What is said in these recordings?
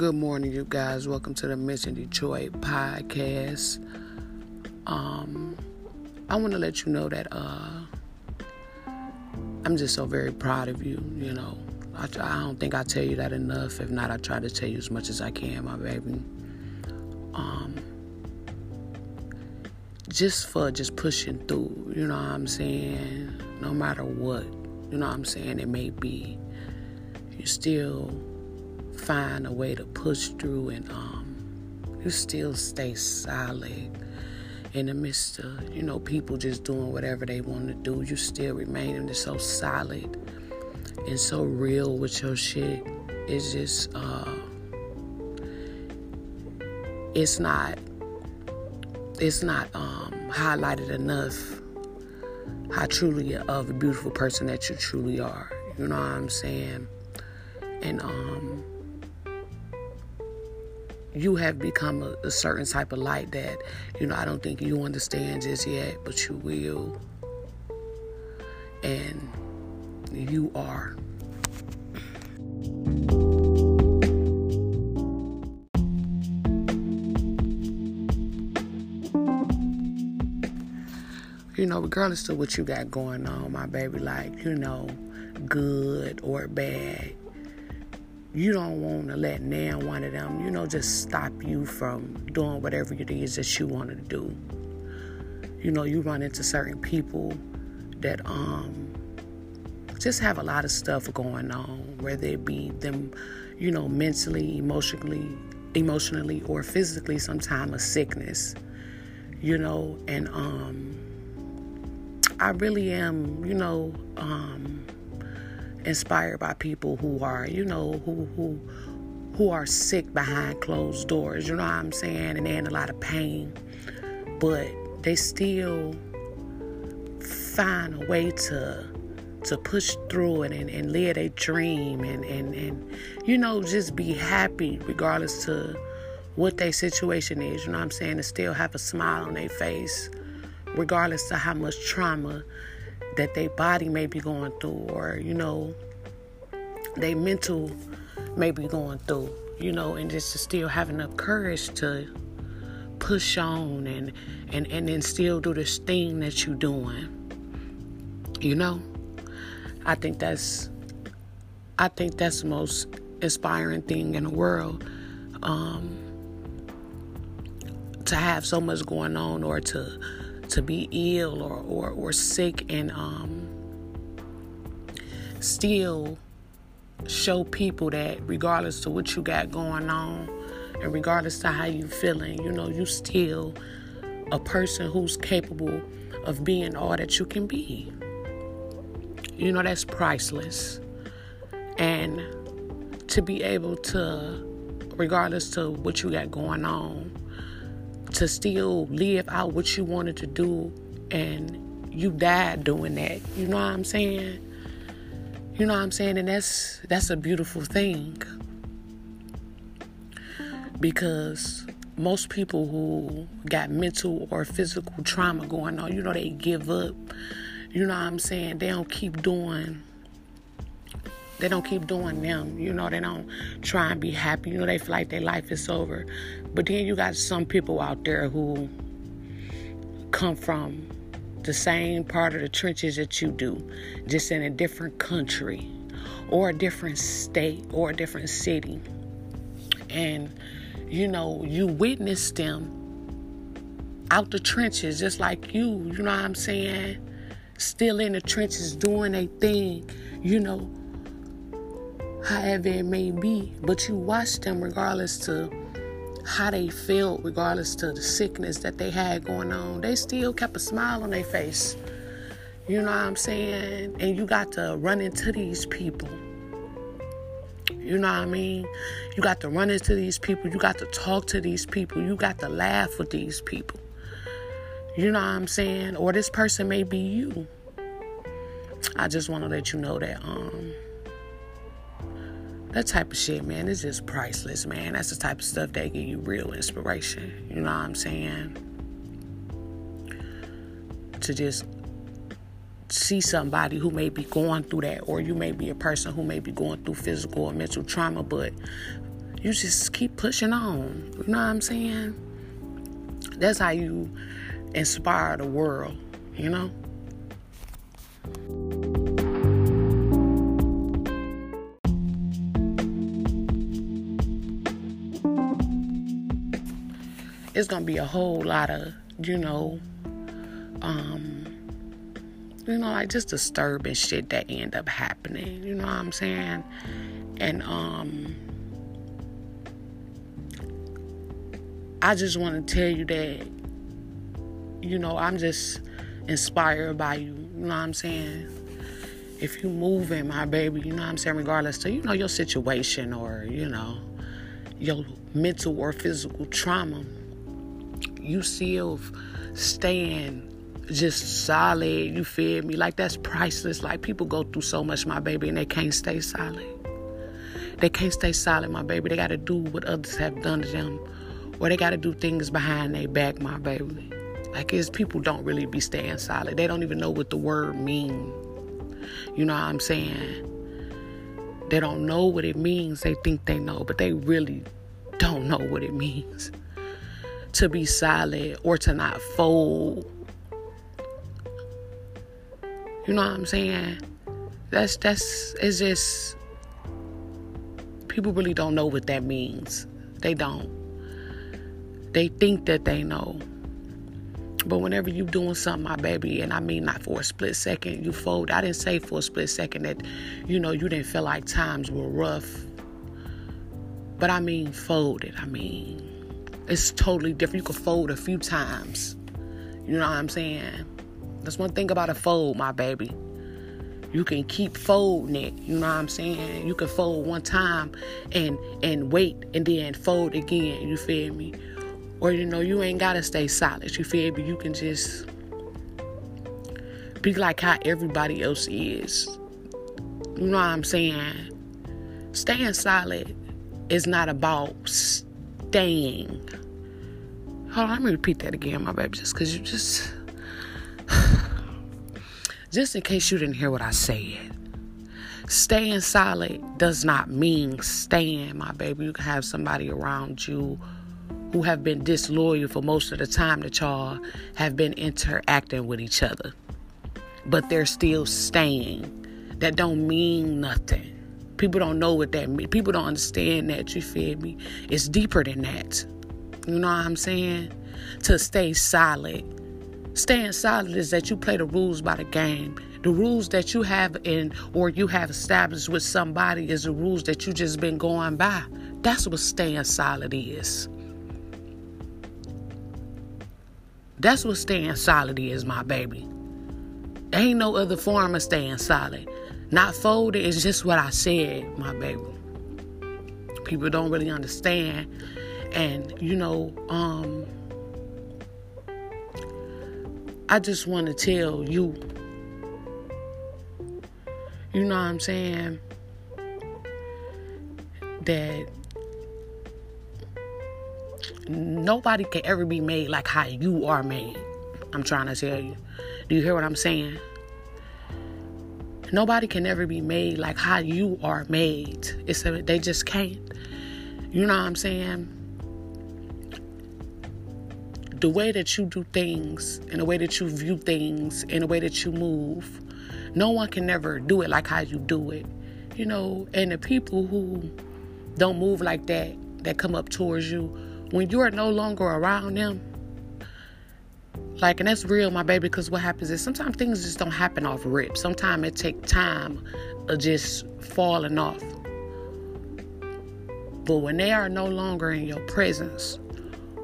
Good morning, you guys. Welcome to the Mission Detroit podcast. Um, I want to let you know that uh, I'm just so very proud of you. You know, I, I don't think I tell you that enough. If not, I try to tell you as much as I can, my baby. Um, just for just pushing through. You know what I'm saying? No matter what, you know what I'm saying. It may be. You still find a way to push through and um, you still stay solid in the midst of you know people just doing whatever they want to do. You still remain in so solid and so real with your shit. It's just uh it's not it's not um highlighted enough how truly of a beautiful person that you truly are. You know what i'm saying? And um you have become a, a, certain type of light that you know I don't think you understand just yet, but you will, and you are. You know, regardless of what you got going on, my baby, like, you know, good or bad, you don't want to let now one of them, you know, just stop you from doing whatever it is that you want to do. You know, you run into certain people that um just have a lot of stuff going on, whether it be them, you know, mentally, emotionally, emotionally, or physically. Sometimes a sickness, you know, and um, I really am, you know, um inspired by people who are, you know, who who who are sick behind closed doors. You know what I'm saying? And they're in a lot of pain, but they still find a way to to push through it and, and live a dream and, and, and you know just be happy regardless to what their situation is you know what i'm saying to still have a smile on their face regardless to how much trauma that their body may be going through or you know they mental may be going through you know and just to still having the courage to push on and and and then still do this thing that you're doing you know? I think that's i think that's the most inspiring thing in the world um to have so much going on or to to be ill or, or, or sick and um, still show people that regardless to what you got going on and regardless to how you feeling, you know, you still a person who's capable of being all that you can be. You know, that's priceless. And to be able to, regardless to what you got going on, to still live out what you wanted to do and you died doing that. You know what I'm saying? You know what I'm saying? And that's that's a beautiful thing. Because most people who got mental or physical trauma going on, you know, they give up. You know what I'm saying? They don't keep doing they don't keep doing them. You know, they don't try and be happy. You know, they feel like their life is over. But then you got some people out there who come from the same part of the trenches that you do, just in a different country or a different state or a different city. And, you know, you witness them out the trenches just like you, you know what I'm saying? Still in the trenches doing a thing, you know, however it may be. But you watch them regardless to how they felt, regardless to the sickness that they had going on. They still kept a smile on their face. You know what I'm saying? And you got to run into these people. You know what I mean? You got to run into these people. You got to talk to these people. You got to laugh with these people. You know what I'm saying? Or this person may be you. I just want to let you know that um that type of shit, man, is just priceless, man. That's the type of stuff that give you real inspiration. You know what I'm saying? To just see somebody who may be going through that, or you may be a person who may be going through physical or mental trauma, but you just keep pushing on. You know what I'm saying? That's how you inspire the world, you know? It's gonna be a whole lot of, you know, um, you know, like just disturbing shit that end up happening. You know what I'm saying? And um I just want to tell you that you know, I'm just inspired by you. You know what I'm saying? If you moving, my baby, you know what I'm saying, regardless to, you know, your situation or, you know, your mental or physical trauma, you still staying just solid, you feel me? Like that's priceless. Like people go through so much, my baby, and they can't stay solid. They can't stay solid, my baby. They gotta do what others have done to them. Or they gotta do things behind their back, my baby. Like it's people don't really be staying solid. They don't even know what the word mean. You know what I'm saying? They don't know what it means. They think they know, but they really don't know what it means to be solid or to not fold you know what I'm saying? That's that's it's just people really don't know what that means. They don't. They think that they know. But whenever you doing something, my baby, and I mean not for a split second, you fold. I didn't say for a split second that, you know, you didn't feel like times were rough. But I mean folded. I mean, it's totally different. You can fold a few times. You know what I'm saying? That's one thing about a fold, my baby. You can keep folding it. You know what I'm saying? You can fold one time and and wait and then fold again. You feel me? Or you know, you ain't gotta stay solid. You feel me? You can just be like how everybody else is. You know what I'm saying? Staying solid is not about staying. Hold on, let me repeat that again, my baby, just because you just just in case you didn't hear what I said. Staying solid does not mean staying, my baby. You can have somebody around you who have been disloyal for most of the time that y'all have been interacting with each other. But they're still staying. That don't mean nothing. People don't know what that means. People don't understand that, you feel me? It's deeper than that. You know what I'm saying? To stay solid Staying solid is that you play the rules by the game. The rules that you have in or you have established with somebody is the rules that you just been going by. That's what staying solid is. That's what staying solid is, my baby. ain't no other form of staying solid. Not folded is just what I said, my baby. People don't really understand. And, you know, um, I just want to tell you, you know what I'm saying, that nobody can ever be made like how you are made. I'm trying to tell you. Do you hear what I'm saying? Nobody can ever be made like how you are made. It's a, they just can't. You know what I'm saying? The way that you do things and the way that you view things and the way that you move, no one can never do it like how you do it. You know, and the people who don't move like that, that come up towards you, when you are no longer around them, like, and that's real, my baby, because what happens is sometimes things just don't happen off rip. Sometimes it takes time of just falling off. But when they are no longer in your presence,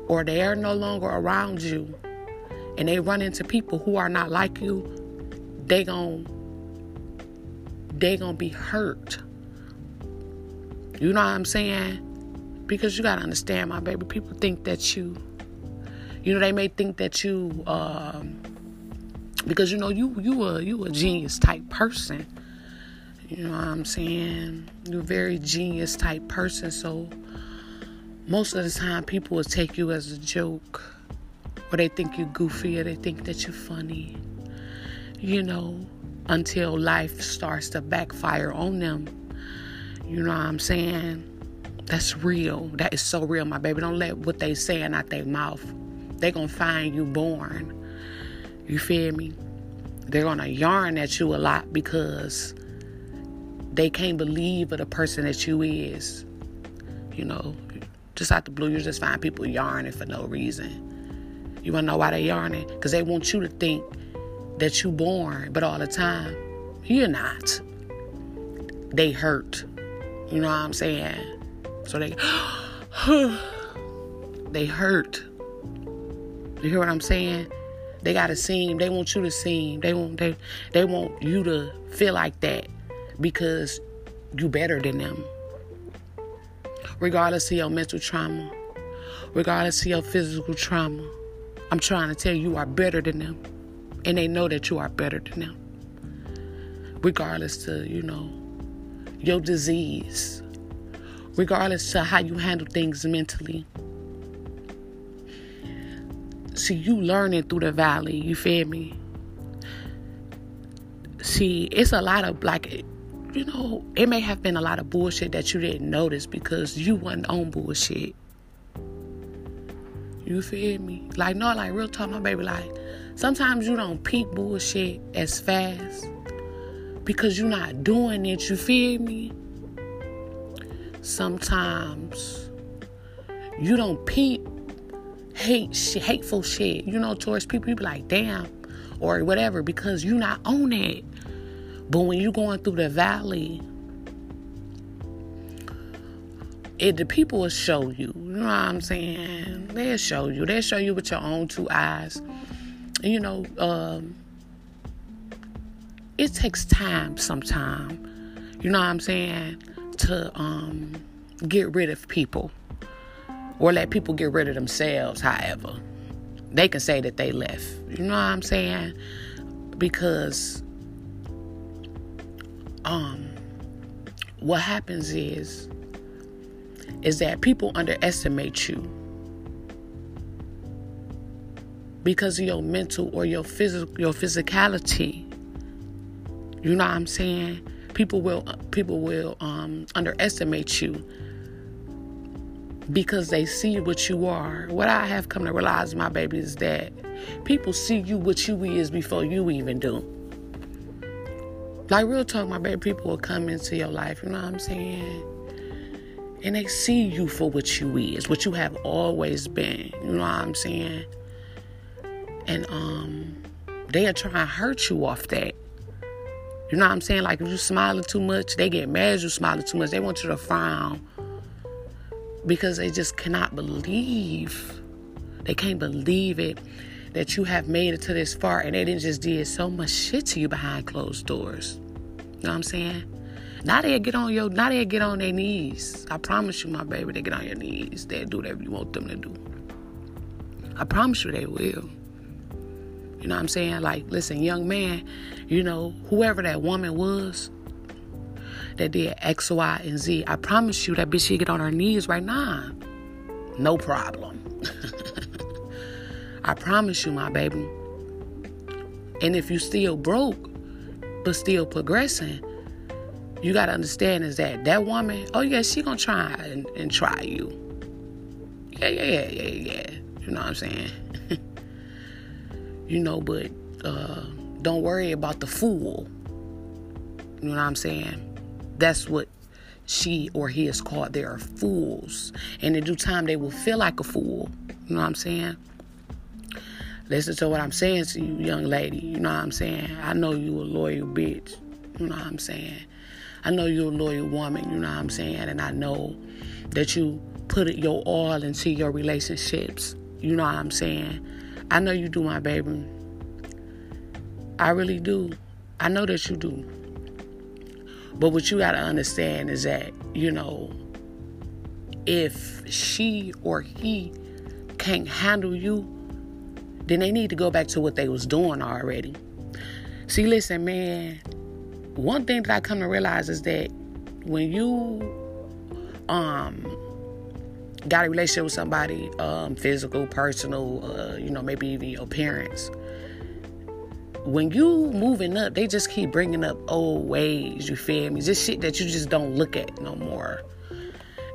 or they are no longer around you and they run into people who are not like you, they gon' they gonna be hurt. You know what I'm saying? Because you gotta understand, my baby. People think that you, you know, they may think that you, um, because you know you you a you a genius type person. You know what I'm saying? You're a very genius type person, so most of the time people will take you as a joke or they think you're goofy or they think that you're funny you know until life starts to backfire on them you know what i'm saying That's real. That is so real, my baby. Don't let what they saying out their mouth. They gonna find you born. You feel me? They're gonna yarn at you a lot because they can't believe of the person that you is. You know, just out the blue, you just find people yarning for no reason. You wanna know why they yarning? Because they want you to think that you born, but all the time, you're not. They hurt. You know what I'm saying? So they they hurt. You hear what I'm saying? They gotta seem. They want you to seem. They want they they want you to feel like that because you better than them. Regardless of your mental trauma, regardless of your physical trauma, I'm trying to tell you, you are better than them. And they know that you are better than them. Regardless to, you know, your disease, regardless to how you handle things mentally. See, you learning through the valley, you feel me? See, it's a lot of like you know, it may have been a lot of bullshit that you didn't notice because you wasn't on bullshit. You feel me? Like, no, like, real talk, my baby. Like, sometimes you don't peak bullshit as fast because you're not doing it. You feel me? Sometimes you don't peep hate shit, hateful shit, you know, towards people. You be like, damn, or whatever, because you're not on it. But when you're going through the valley, it the people will show you. You know what I'm saying? They'll show you. They'll show you with your own two eyes. You know, um, it takes time sometime. You know what I'm saying? To um, get rid of people. Or let people get rid of themselves, however. They can say that they left. You know what I'm saying? Because um, what happens is is that people underestimate you because of your mental or your physical your physicality. You know what I'm saying? People will people will um, underestimate you because they see what you are. What I have come to realize, my baby, is that people see you what you is before you even do. Like real talk, my baby, people will come into your life, you know what I'm saying? And they see you for what you is, what you have always been. You know what I'm saying? And um they'll try and hurt you off that. You know what I'm saying? Like if you smiling too much, they get mad you smiling too much. They want you to frown. Because they just cannot believe. They can't believe it that you have made it to this far and they didn't just did so much shit to you behind closed doors. You know what I'm saying? Now they get on your now they get on their knees. I promise you, my baby, they get on your knees. They'll do whatever you want them to do. I promise you they will. You know what I'm saying? Like, listen, young man, you know, whoever that woman was that did X, Y, and Z, I promise you that bitch she get on her knees right now. No problem. I promise you, my baby. And if you still broke, but still progressing, you gotta understand is that that woman, oh yeah, she gonna try and, and try you. Yeah, yeah, yeah, yeah, yeah. You know what I'm saying? you know, but uh, don't worry about the fool. You know what I'm saying? That's what she or he is called. They are fools. And in due time, they will feel like a fool. You know what I'm saying? Listen to what I'm saying to you, young lady. You know what I'm saying? I know you a loyal bitch. You know what I'm saying? I know you're a loyal woman. You know what I'm saying? And I know that you put your all into your relationships. You know what I'm saying? I know you do, my baby. I really do. I know that you do. But what you got to understand is that, you know, if she or he can't handle you, then they need to go back to what they was doing already. See, listen, man, one thing that I come to realize is that when you um got a relationship with somebody, um, physical, personal, uh, you know, maybe even your parents, when you moving up, they just keep bringing up old ways. You feel me? Just shit that you just don't look at no more.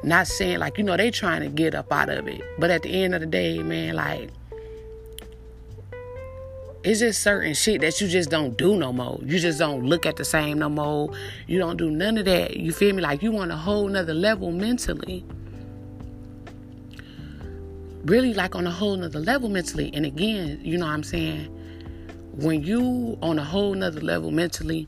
Not saying like, you know, they trying to get up out of it. But at the end of the day, man, like it's just certain shit that you just don't do no more. You just don't look at the same no more. You don't do none of that. You feel me? Like you want a whole nother level mentally. Really like on a whole nother level mentally. And again, you know what I'm saying? When you on a whole nother level mentally,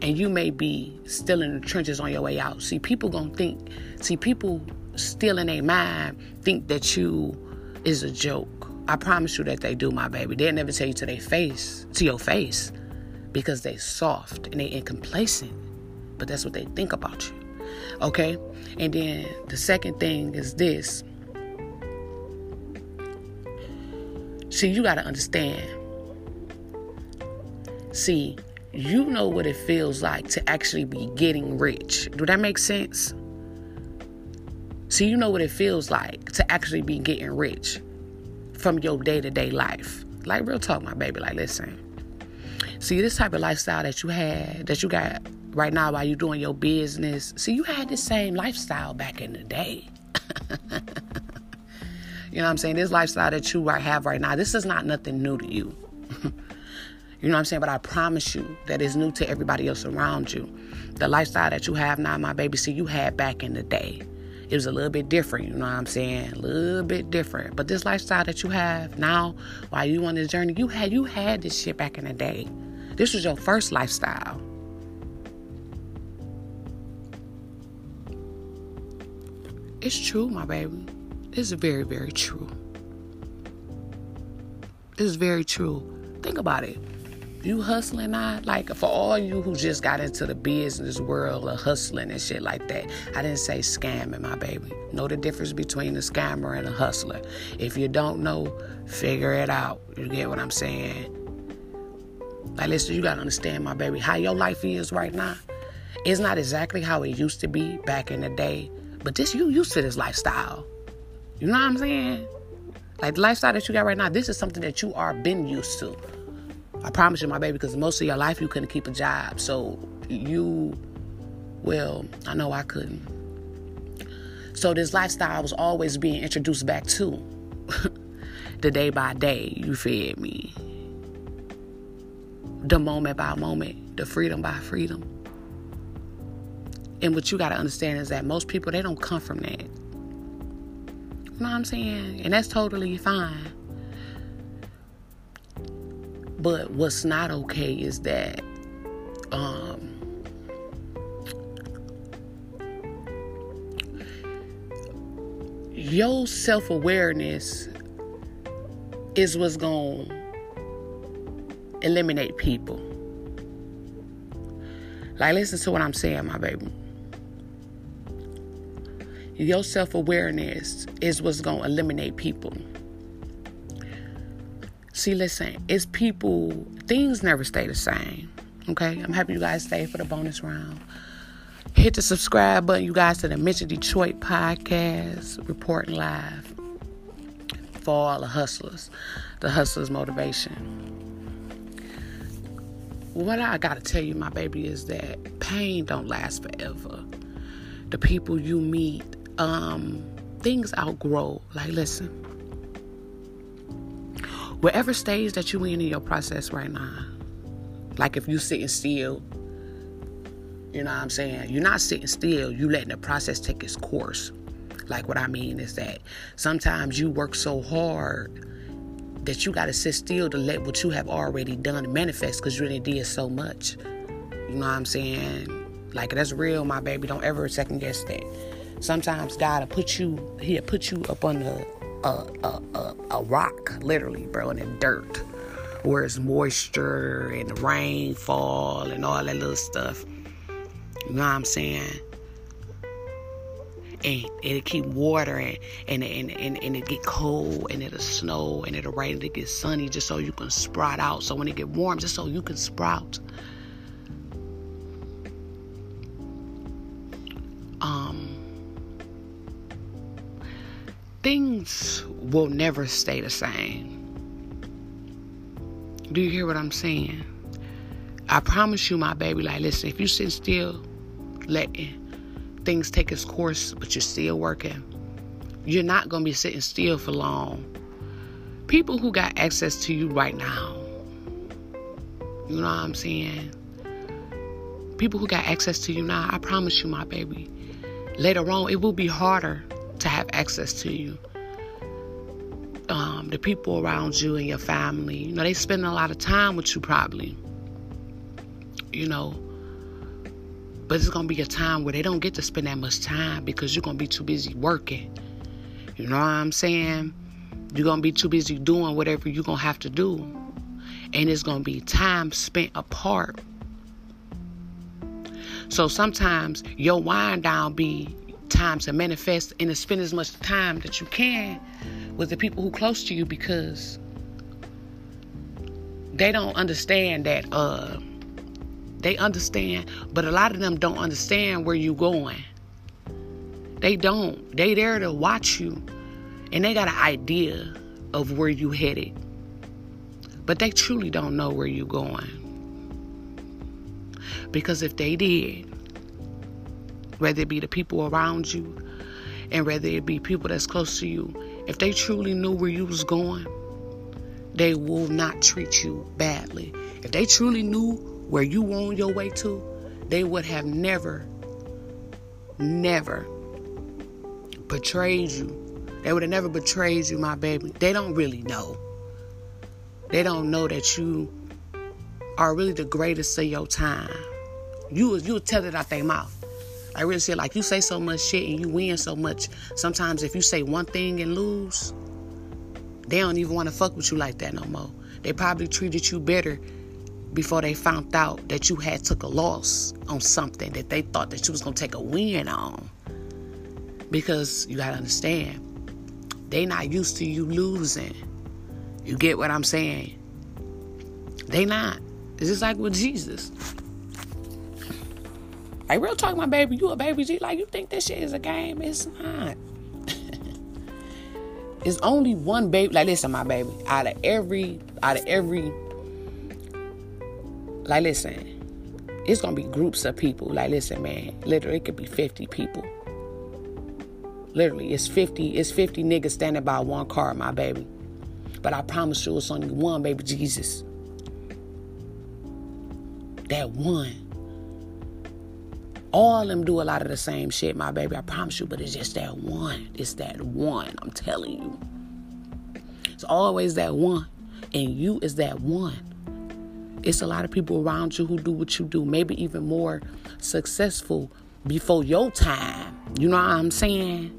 and you may be still in the trenches on your way out. See, people gonna think, see, people still in their mind think that you is a joke I promise you that they do, my baby. They'll never tell you to their face, to your face, because they soft and they complacent. But that's what they think about you. Okay? And then the second thing is this. See, you gotta understand. See, you know what it feels like to actually be getting rich. Do that make sense? See, you know what it feels like to actually be getting rich from your day to day life. Like, real talk, my baby. Like, listen. See, this type of lifestyle that you had, that you got right now while you're doing your business, see, you had the same lifestyle back in the day. you know what I'm saying? This lifestyle that you have right now, this is not nothing new to you. you know what I'm saying? But I promise you that it's new to everybody else around you. The lifestyle that you have now, my baby, see, you had back in the day it was a little bit different, you know what I'm saying? A little bit different. But this lifestyle that you have now, while you on this journey, you had you had this shit back in the day. This was your first lifestyle. It's true, my baby. It's very, very true. It's very true. Think about it you hustling not like for all you who just got into the business world of hustling and shit like that i didn't say scamming my baby. Know the difference between a scammer and a hustler. If you don't know figure it out. You get what i'm saying? Like listen you gotta understand my baby how your life is right now. It's not exactly how it used to be back in the day but this you used to this lifestyle. You know what i'm saying? Like the lifestyle that you got right now this is something that you are been used to I promise you, my baby, because most of your life you couldn't keep a job. So you, well, I know I couldn't. So this lifestyle was always being introduced back to the day by day. You feel me? The moment by moment, the freedom by freedom. And what you got to understand is that most people, they don't come from that. You know what I'm saying? And that's totally fine. But what's not okay is that um, your self awareness is what's going to eliminate people. Like, listen to what I'm saying, my baby. Your self awareness is what's going to eliminate people. See, listen, it's people, things never stay the same. Okay, I'm happy you guys stayed for the bonus round. Hit the subscribe button, you guys, to the Mention Detroit podcast, reporting live for all the hustlers, the hustlers' motivation. What I gotta tell you, my baby, is that pain don't last forever. The people you meet, um, things outgrow. Like, listen, whatever stage that you in in your process right now, like if you sitting still, you know what I'm saying? You're not sitting still, you letting the process take its course. Like what I mean is that sometimes you work so hard that you gotta sit still to let what you have already done manifest because you already did so much. You know what I'm saying? Like that's real, my baby. Don't ever second guess that. Sometimes God will put you, He'll put you up on the a, a, a, a rock, literally, bro, in the dirt, where it's moisture and the rainfall and all that little stuff. You know what I'm saying? And it'll keep watering and, and, and, and it get cold and it'll snow and it'll rain and it get sunny just so you can sprout out. So when it get warm, just so you can sprout. Um things will never stay the same. Do you hear what I'm saying? I promise you, my baby, like, listen, if you sit still, letting things take its course, but you're still working. You're not going to be sitting still for long. People who got access to you right now, you know what I'm saying? People who got access to you now, I promise you, my baby, later on, it will be harder to have access to you. Um, the people around you and your family, you know, they spend a lot of time with you probably. You know, but it's gonna be a time where they don't get to spend that much time because you're gonna be too busy working. You know what I'm saying? You're gonna be too busy doing whatever you're gonna have to do. And it's gonna be time spent apart. So sometimes your wind down be time to manifest and to spend as much time that you can with the people who close to you because they don't understand that uh they understand but a lot of them don't understand where you going. They don't. They there to watch you and they got an idea of where you headed but they truly don't know where you going. Because if they did whether it be the people around you and whether it be people that's close to you, if they truly knew where you was going, they will not treat you badly. If they truly knew where you were on your way to, they would have never, never betrayed you. They would have never betrayed you, my baby. They don't really know. They don't know that you are really the greatest of your time. You you tell it out their mouth. I really say like you say so much shit and you win so much. Sometimes if you say one thing and lose, they don't even want to fuck with you like that no more. They probably treated you better before they found out that you had took a loss on something that they thought that you was gonna take a win on. Because you gotta understand, they not used to you losing. You get what I'm saying? They not. It's just like with Jesus. Like real talk, my baby, you a baby G. Like you think this shit is a game? It's not. it's only one baby. Like listen, my baby. Out of every, out of every, like listen, it's gonna be groups of people. Like listen, man. Literally, it could be fifty people. Literally, it's fifty. It's fifty niggas standing by one car, my baby. But I promise you, it's only one baby Jesus. That one. All of them do a lot of the same shit, my baby. I promise you, but it's just that one. It's that one. I'm telling you. It's always that one. And you is that one. It's a lot of people around you who do what you do, maybe even more successful before your time. You know what I'm saying?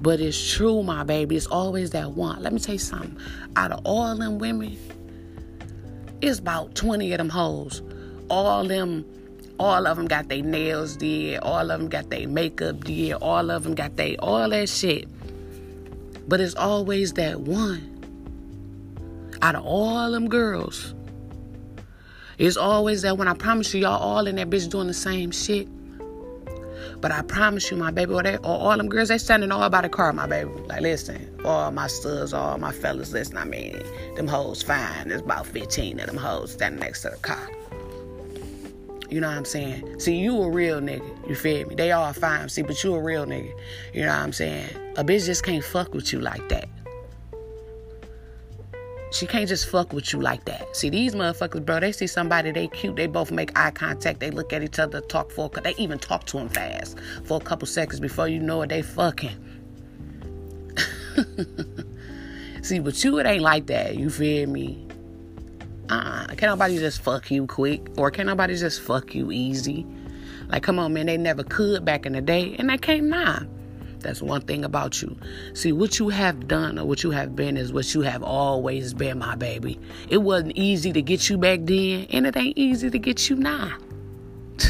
But it's true, my baby. It's always that one. Let me tell you something. Out of all them women, it's about 20 of them hoes. All them all of them got their nails did. All of them got their makeup did. All of them got their all that shit. But it's always that one. Out of all them girls, it's always that one. I promise you, y'all all in that bitch doing the same shit. But I promise you, my baby, or, they, or all them girls, they standing all by the car, my baby. Like, listen, all my studs, all my fellas, listen, I mean, them hoes fine. There's about 15 of them hoes standing next to the car. You know what I'm saying? See, you a real nigga. You feel me? They all fine. See, but you a real nigga. You know what I'm saying? A bitch just can't fuck with you like that. She can't just fuck with you like that. See, these motherfuckers, bro, they see somebody, they cute, they both make eye contact, they look at each other, talk for, they even talk to them fast for a couple seconds before you know it, they fucking. see, but you, it ain't like that. You feel me? Uh can nobody just fuck you quick? Or can nobody just fuck you easy? Like, come on, man, they never could back in the day, and they can't now. That's one thing about you. See, what you have done or what you have been is what you have always been, my baby. It wasn't easy to get you back then, and it ain't easy to get you now.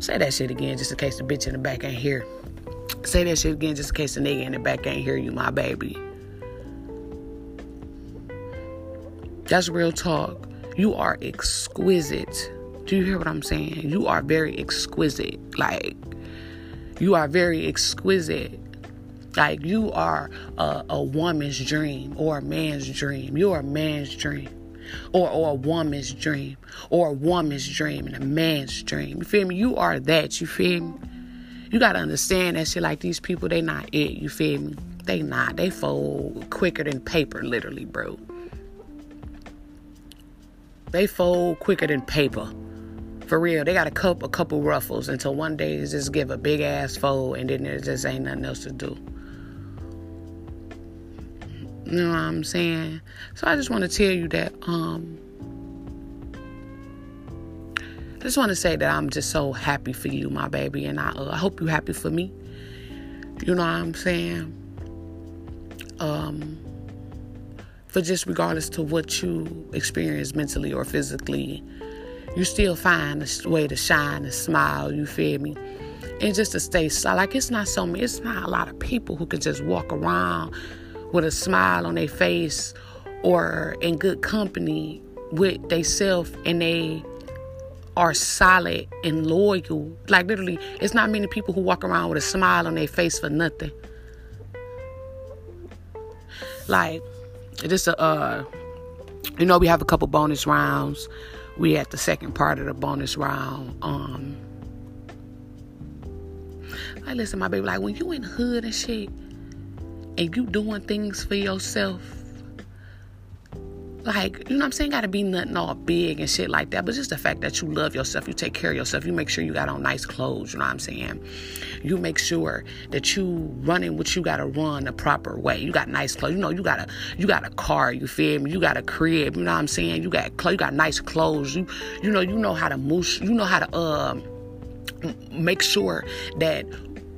Say that shit again just in case the bitch in the back ain't here. Say that shit again just in case the nigga in the back ain't hear you, my baby. That's real talk. You are exquisite. Do you hear what I'm saying? You are very exquisite. Like, you are very exquisite. Like, you are a, a woman's dream or a man's dream. You are a man's dream. Or or a woman's dream. Or a woman's dream and a man's dream. You feel me? You are that, you feel me? You gotta understand that shit like these people, they not it, you feel me? They not. They fold quicker than paper, literally, bro. They fold quicker than paper. For real, they got a couple, a couple ruffles until one day they just give a big ass fold and then there just ain't nothing else to do. You know what I'm saying? So I just want to tell you that um I just want to say that I'm just so happy for you, my baby, and I, uh, I hope you're happy for me. You know what I'm saying? Um, for just regardless to what you experience mentally or physically, you still find a way to shine and smile. You feel me? And just to stay solid. like it's not so many. It's not a lot of people who can just walk around with a smile on their face or in good company with they self and they are solid and loyal. Like literally, it's not many people who walk around with a smile on their face for nothing. Like, just a, uh, you know, we have a couple bonus rounds. We at the second part of the bonus round. Um, like, listen, my baby, like when you in hood and shit, and you doing things for yourself, like, you know I'm saying? Gotta be nothing all big and shit like that. But just the fact that you love yourself, you take care of yourself, you make sure you got on nice clothes, you know what I'm saying? You make sure that you running what you gotta run the proper way. You got nice clothes. You know, you got a you got a car, you feel me? You got a crib, you know what I'm saying? You got clothes, you got nice clothes. You you know, you know how to move you know how to um make sure that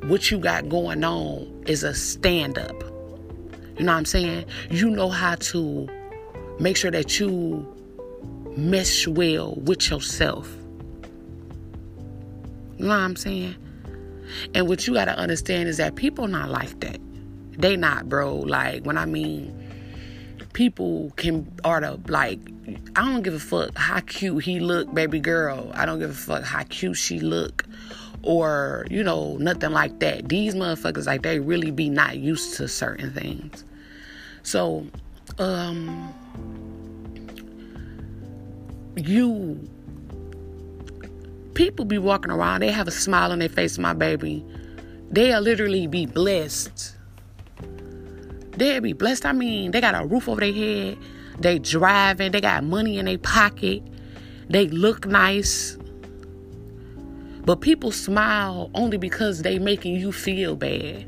what you got going on is a stand up. You know what I'm saying? You know how to Make sure that you mesh well with yourself. You know what I'm saying? And what you gotta understand is that people not like that. They not, bro. Like when I mean people can are the like I don't give a fuck how cute he look, baby girl. I don't give a fuck how cute she look. Or, you know, nothing like that. These motherfuckers like they really be not used to certain things. So, um you people be walking around, they have a smile on their face, my baby. They'll literally be blessed. They'll be blessed. I mean, they got a roof over their head. They driving. They got money in their pocket. They look nice. But people smile only because they making you feel bad.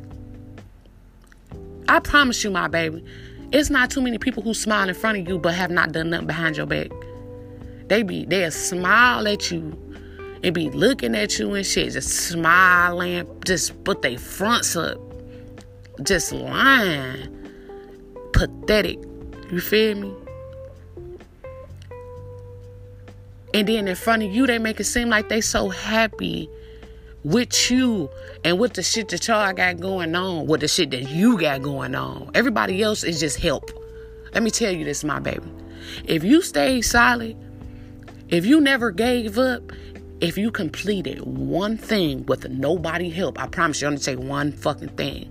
I promise you, my baby, it's not too many people who smile in front of you but have not done nothing behind your back. They be they'll smile at you and be looking at you and shit, just smiling, just put their fronts up, just lying. Pathetic. You feel me? And then in front of you, they make it seem like they so happy with you and with the shit that y'all got going on, with the shit that you got going on. Everybody else is just help. Let me tell you this, my baby. If you stay solid if you never gave up, if you completed one thing with nobody help, I promise you, only take one fucking thing.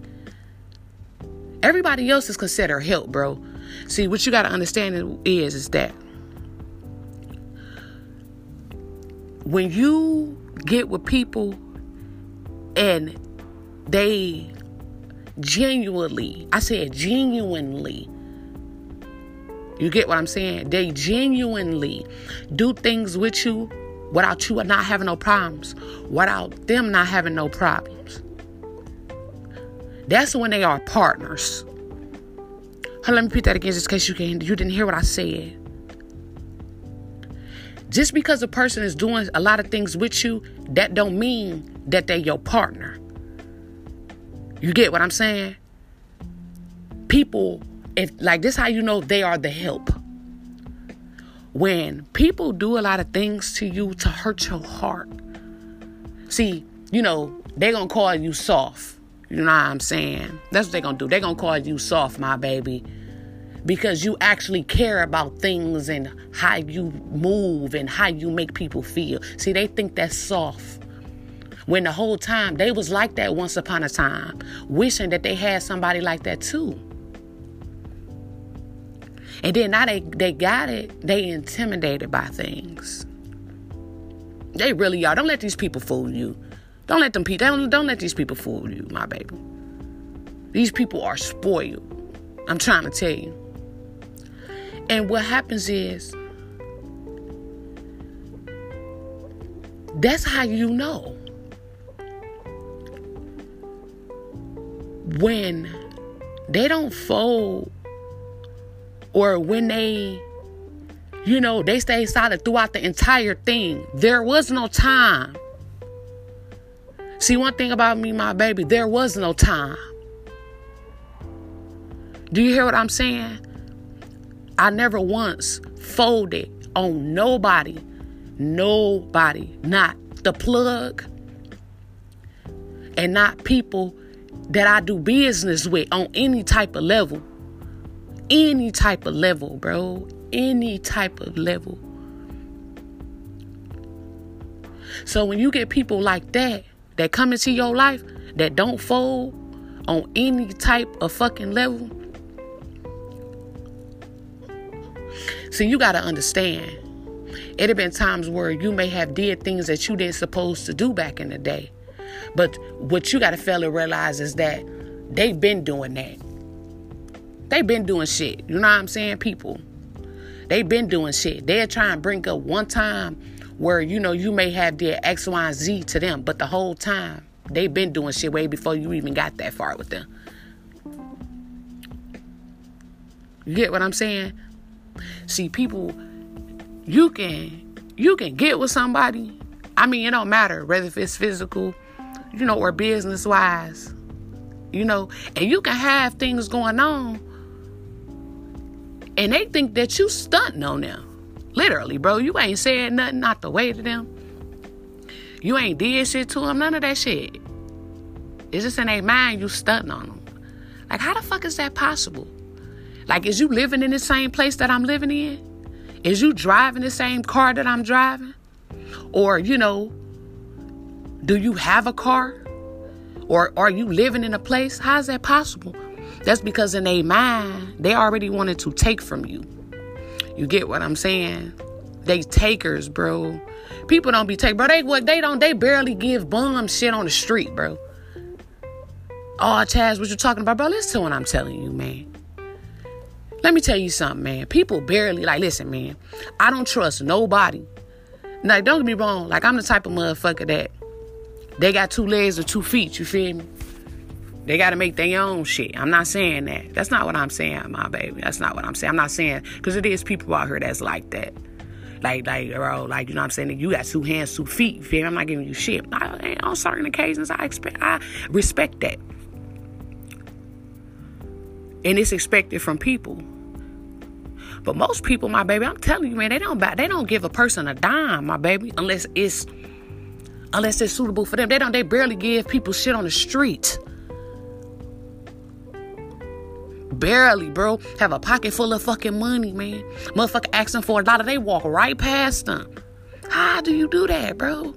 Everybody else is considered help, bro. See, what you got to understand is, is that when you get with people and they genuinely, I said genuinely, you get what I'm saying? They genuinely do things with you without you not having no problems, without them not having no problems. That's when they are partners. Hold, let me repeat that again just in case you can you didn't hear what I said. Just because a person is doing a lot of things with you, that don't mean that they're your partner. You get what I'm saying? People if like this how you know they are the help. When people do a lot of things to you to hurt your heart see you know they gonna call you soft. You know what i'm saying? That's what they gonna do. They gonna call you soft my baby because you actually care about things and how you move and how you make people feel. See they think that's soft. When the whole time they was like that once upon a time wishing that they had somebody like that too And then now they, they got it, they intimidated by things. They really are. Don't let these people fool you. Don't let them don't, don't let these people fool you, my baby. These people are spoiled. I'm trying to tell you. And what happens is that's how you know. When they don't fold or when they you know, they stay solid throughout the entire thing. There was no time. See, one thing about me, my baby, there was no time. Do you hear what I'm saying? I never once folded on nobody. Nobody. Not the plug. And not people that I do business with on any type of level. Any type of level, bro any type of level. So when you get people like that that come into your life that don't fold on any type of fucking level, see, you got to understand. It have been times where you may have did things that you didn't supposed to do back in the day. But what you got to fail to realize is that they've been doing that. They've been doing shit. You know what I'm saying? People. They've been doing shit. They're trying to bring up one time where you know you may have their X, Y, and Z to them, but the whole time they've been doing shit way before you even got that far with them. You get what I'm saying? See, people, you can you can get with somebody. I mean, it don't matter whether if it's physical, you know, or business wise, you know, and you can have things going on and they think that you stunting on them. Literally, bro. You ain't said nothing not the way to them. You ain't did shit to them, none of that shit. It's just in their mind you stunting on them. Like, how the fuck is that possible? Like, is you living in the same place that I'm living in? Is you driving the same car that I'm driving? Or, you know, do you have a car? Or are you living in a place? How is that possible? That's because in their mind, they already wanted to take from you. You get what I'm saying? They takers, bro. People don't be take, bro. They what they don't. They barely give bum shit on the street, bro. Oh, Chaz, what you talking about, bro? Listen to what I'm telling you, man. Let me tell you something, man. People barely like. Listen, man. I don't trust nobody. Now, don't get me wrong. Like I'm the type of motherfucker that they got two legs or two feet. You feel me? They got to make their own shit. I'm not saying that. That's not what I'm saying, my baby. That's not what I'm saying. I'm not saying because it is people out here that's like that. Like, like, bro, like, you know what I'm saying? You got two hands, two feet. Feel I'm not giving you shit. I, on certain occasions, I expect, I respect that, and it's expected from people. But most people, my baby, I'm telling you, man, they don't buy, they don't give a person a dime, my baby, unless it's unless it's suitable for them. They don't. They barely give people shit on the street. Barely, bro, have a pocket full of fucking money, man. Motherfucker asking for a dollar, they walk right past them. How do you do that, bro?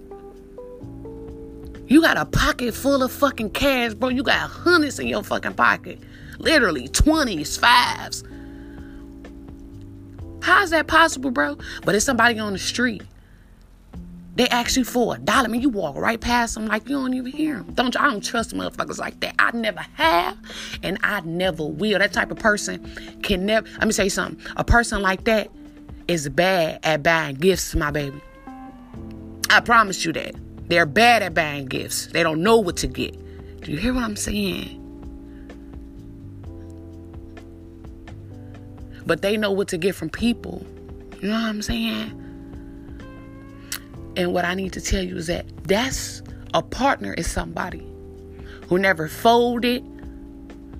You got a pocket full of fucking cash, bro. You got hundreds in your fucking pocket. Literally, 20s, fives. How is that possible, bro? But it's somebody on the street they ask you for a dollar. I mean, you walk right past them like you don't even hear them. Don't you? I don't trust motherfuckers like that. I never have, and I never will. That type of person can never. Let me say something. A person like that is bad at buying gifts, my baby. I promise you that. They're bad at buying gifts. They don't know what to get. Do you hear what I'm saying? But they know what to get from people. You know what I'm saying? And what I need to tell you is that that's a partner is somebody who never folded,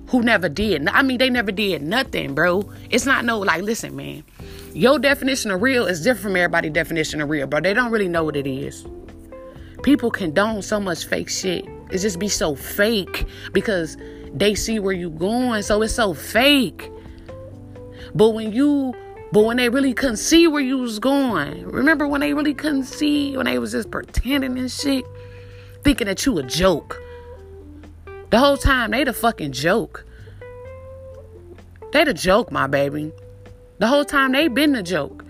who never did. I mean, they never did nothing, bro. It's not no like, listen, man. Your definition of real is different from everybody's definition of real, bro. They don't really know what it is. People condone so much fake shit. It just be so fake because they see where you going, so it's so fake. But when you but when they really couldn't see where you was going, remember when they really couldn't see, when they was just pretending and shit, thinking that you a joke. The whole time they the fucking joke. They the joke, my baby. The whole time they been the joke.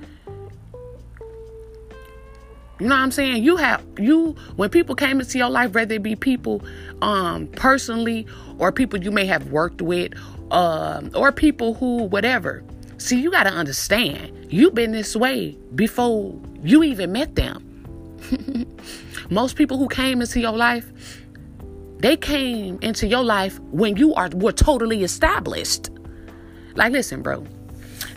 You know what I'm saying? You have you when people came into your life, whether it be people um personally or people you may have worked with, um, or people who whatever. See, you gotta understand, you've been this way before you even met them. Most people who came into your life, they came into your life when you are were totally established. Like, listen, bro.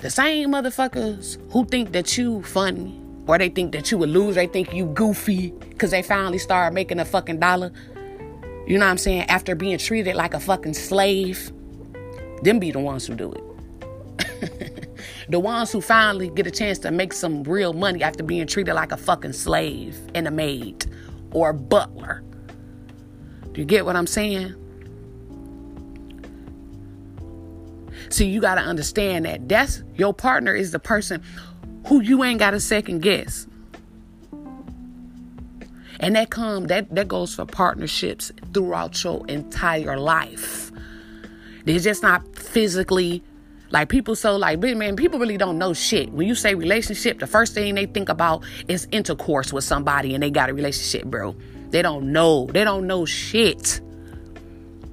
The same motherfuckers who think that you funny or they think that you would lose, they think you goofy because they finally started making a fucking dollar. You know what I'm saying? After being treated like a fucking slave, them be the ones who do it. the ones who finally get a chance to make some real money after being treated like a fucking slave and a maid or a butler. Do you get what I'm saying? See, you got to understand that that's your partner is the person who you ain't got a second guess. And that come that that goes for partnerships throughout your entire life. They're just not physically like people so like man, people really don't know shit. When you say relationship, the first thing they think about is intercourse with somebody and they got a relationship, bro. They don't know. They don't know shit.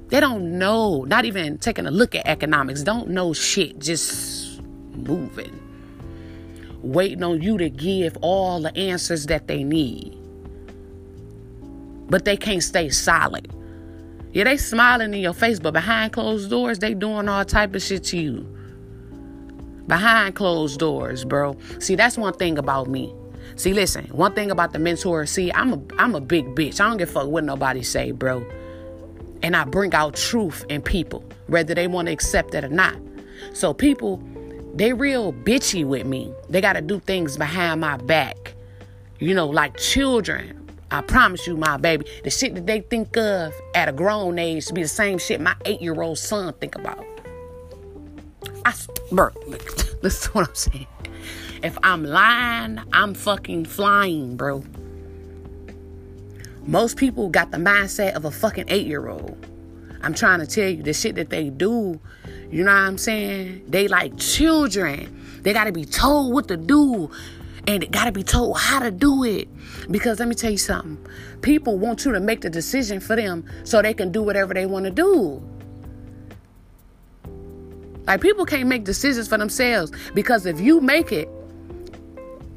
They don't know. Not even taking a look at economics. Don't know shit. Just moving waiting on you to give all the answers that they need. But they can't stay solid. Yeah, they smiling in your face, but behind closed doors, they doing all type of shit to you. Behind closed doors, bro. See, that's one thing about me. See, listen, one thing about the mentor, see, I'm a I'm a big bitch. I don't give a fuck what nobody say, bro. And I bring out truth in people, whether they want to accept it or not. So people they real bitchy with me. They got to do things behind my back. You know, like children. I promise you, my baby, the shit that they think of at a grown age to be the same shit my eight-year-old son think about. I, bro, listen to what I'm saying. If I'm lying, I'm fucking flying, bro. Most people got the mindset of a fucking eight-year-old. I'm trying to tell you the shit that they do you know what I'm saying? They like children. They got to be told what to do and they got to be told how to do it. Because let me tell you something people want you to make the decision for them so they can do whatever they want to do. Like, people can't make decisions for themselves because if you make it,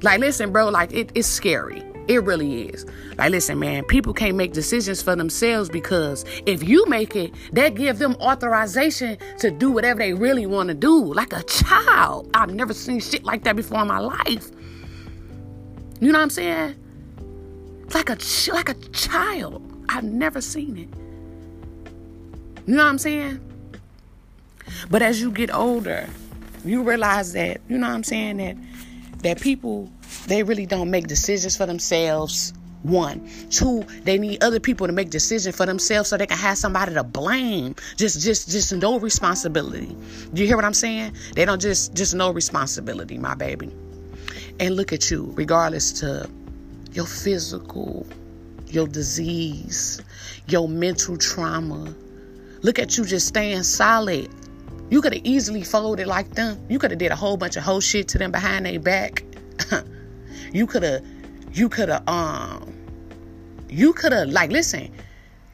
like, listen, bro, like, it, it's scary. It really is. Like, listen, man, people can't make decisions for themselves because if you make it, that give them authorization to do whatever they really want to do. Like a child. I've never seen shit like that before in my life. You know what I'm saying? Like a like a child. I've never seen it. You know what I'm saying? But as you get older, you realize that, you know what I'm saying, that that people they really don't make decisions for themselves. One, two, they need other people to make decisions for themselves so they can have somebody to blame. Just, just, just no responsibility. Do you hear what I'm saying? They don't just, just no responsibility, my baby. And look at you, regardless to your physical, your disease, your mental trauma. Look at you just staying solid. You could have easily folded like them. You could have did a whole bunch of whole shit to them behind their back. You could have, you could have, um, you could have, like, listen,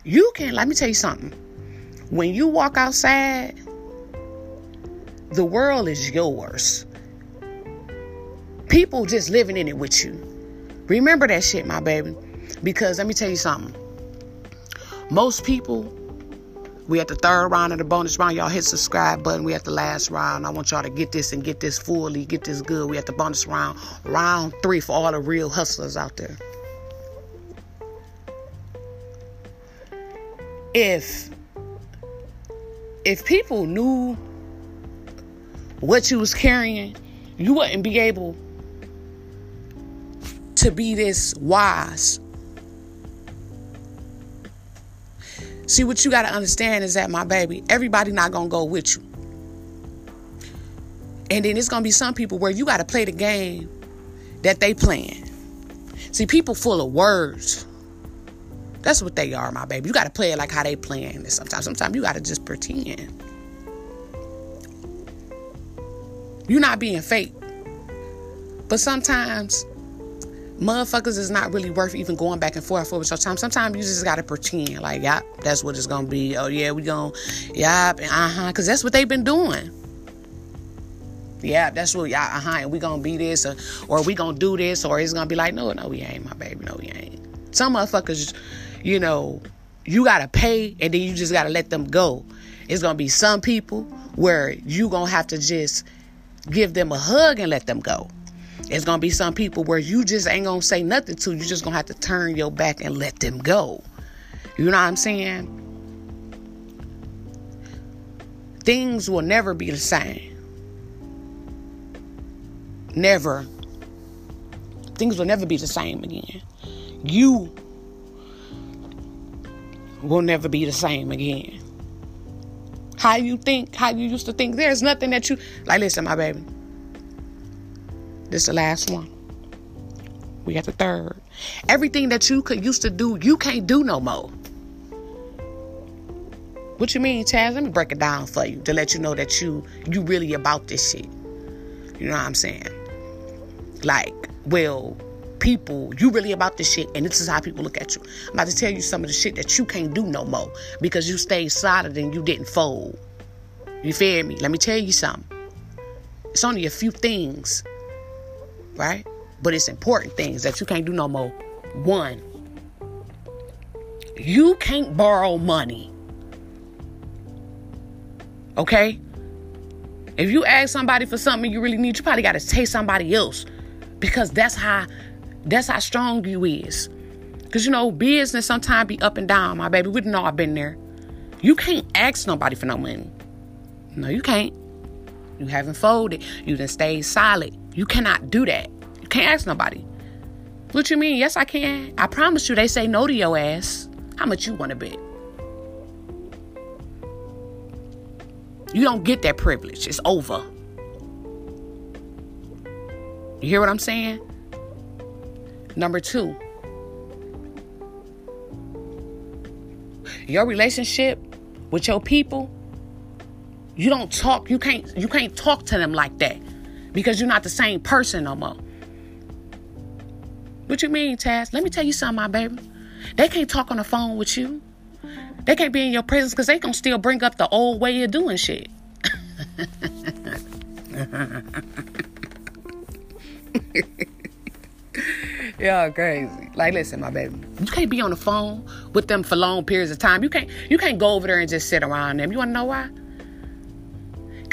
you can, let me tell you something. When you walk outside, the world is yours. People just living in it with you. Remember that shit, my baby. Because let me tell you something. Most people we at the third round of the bonus round. Y'all hit subscribe button. We at the last round. I want y'all to get this and get this fully, get this good. We at the bonus round. Round three for all the real hustlers out there. If if people knew what you was carrying, you wouldn't be able to be this wise See, what you got to understand is that, my baby, everybody not going to go with you. And then it's going to be some people where you got to play the game that they playing. See, people full of words. That's what they are, my baby. You got to play it like how they playing it sometimes. Sometimes you got to just pretend. You're not being fake. But sometimes motherfuckers is not really worth even going back and forth over your time. Sometimes you just gotta pretend like, yep, that's what it's gonna be. Oh yeah, we gonna, yep, and uh huh, because that's what they've been doing. Yeah, that's what, yeah, uh huh, and we gonna be this, or, or we gonna do this, or it's gonna be like, no, no, we ain't, my baby, no, we ain't. Some motherfuckers, you know, you gotta pay, and then you just gotta let them go. It's gonna be some people where you gonna have to just give them a hug and let them go. It's gonna be some people where you just ain't gonna say nothing to. You just gonna have to turn your back and let them go. You know what I'm saying? Things will never be the same. Never. Things will never be the same again. You will never be the same again. How you think, how you used to think, there's nothing that you like. Listen, my baby. This is the last one. We got the third. Everything that you could used to do, you can't do no more. What you mean, Chaz? Let me break it down for you to let you know that you you really about this shit. You know what I'm saying? Like, well, people, you really about this shit, and this is how people look at you. I'm about to tell you some of the shit that you can't do no more because you stayed solid and you didn't fold. You feel me? Let me tell you something. It's only a few things right? But it's important things that you can't do no more. One, you can't borrow money. Okay? If you ask somebody for something you really need, you probably gotta take somebody else. Because that's how that's how strong you is. Cause you know, business sometimes be up and down, my baby. We know I've been there. You can't ask nobody for no money. No, you can't. You haven't folded. You done stayed solid. You cannot do that. You can't ask nobody. What you mean? Yes, I can. I promise you, they say no to your ass. How much you want to bet? You don't get that privilege. It's over. You hear what I'm saying? Number two, your relationship with your people, you don't talk, you can't you can't talk to them like that because you're not the same person no more. What you mean, Chaz? Let me tell you something, my baby. They can't talk on the phone with you. They can't be in your presence because they gonna still bring up the old way of doing shit. Y'all crazy. Like, listen, my baby. You can't be on the phone with them for long periods of time. You can't you can't go over there and just sit around them. You wanna know why?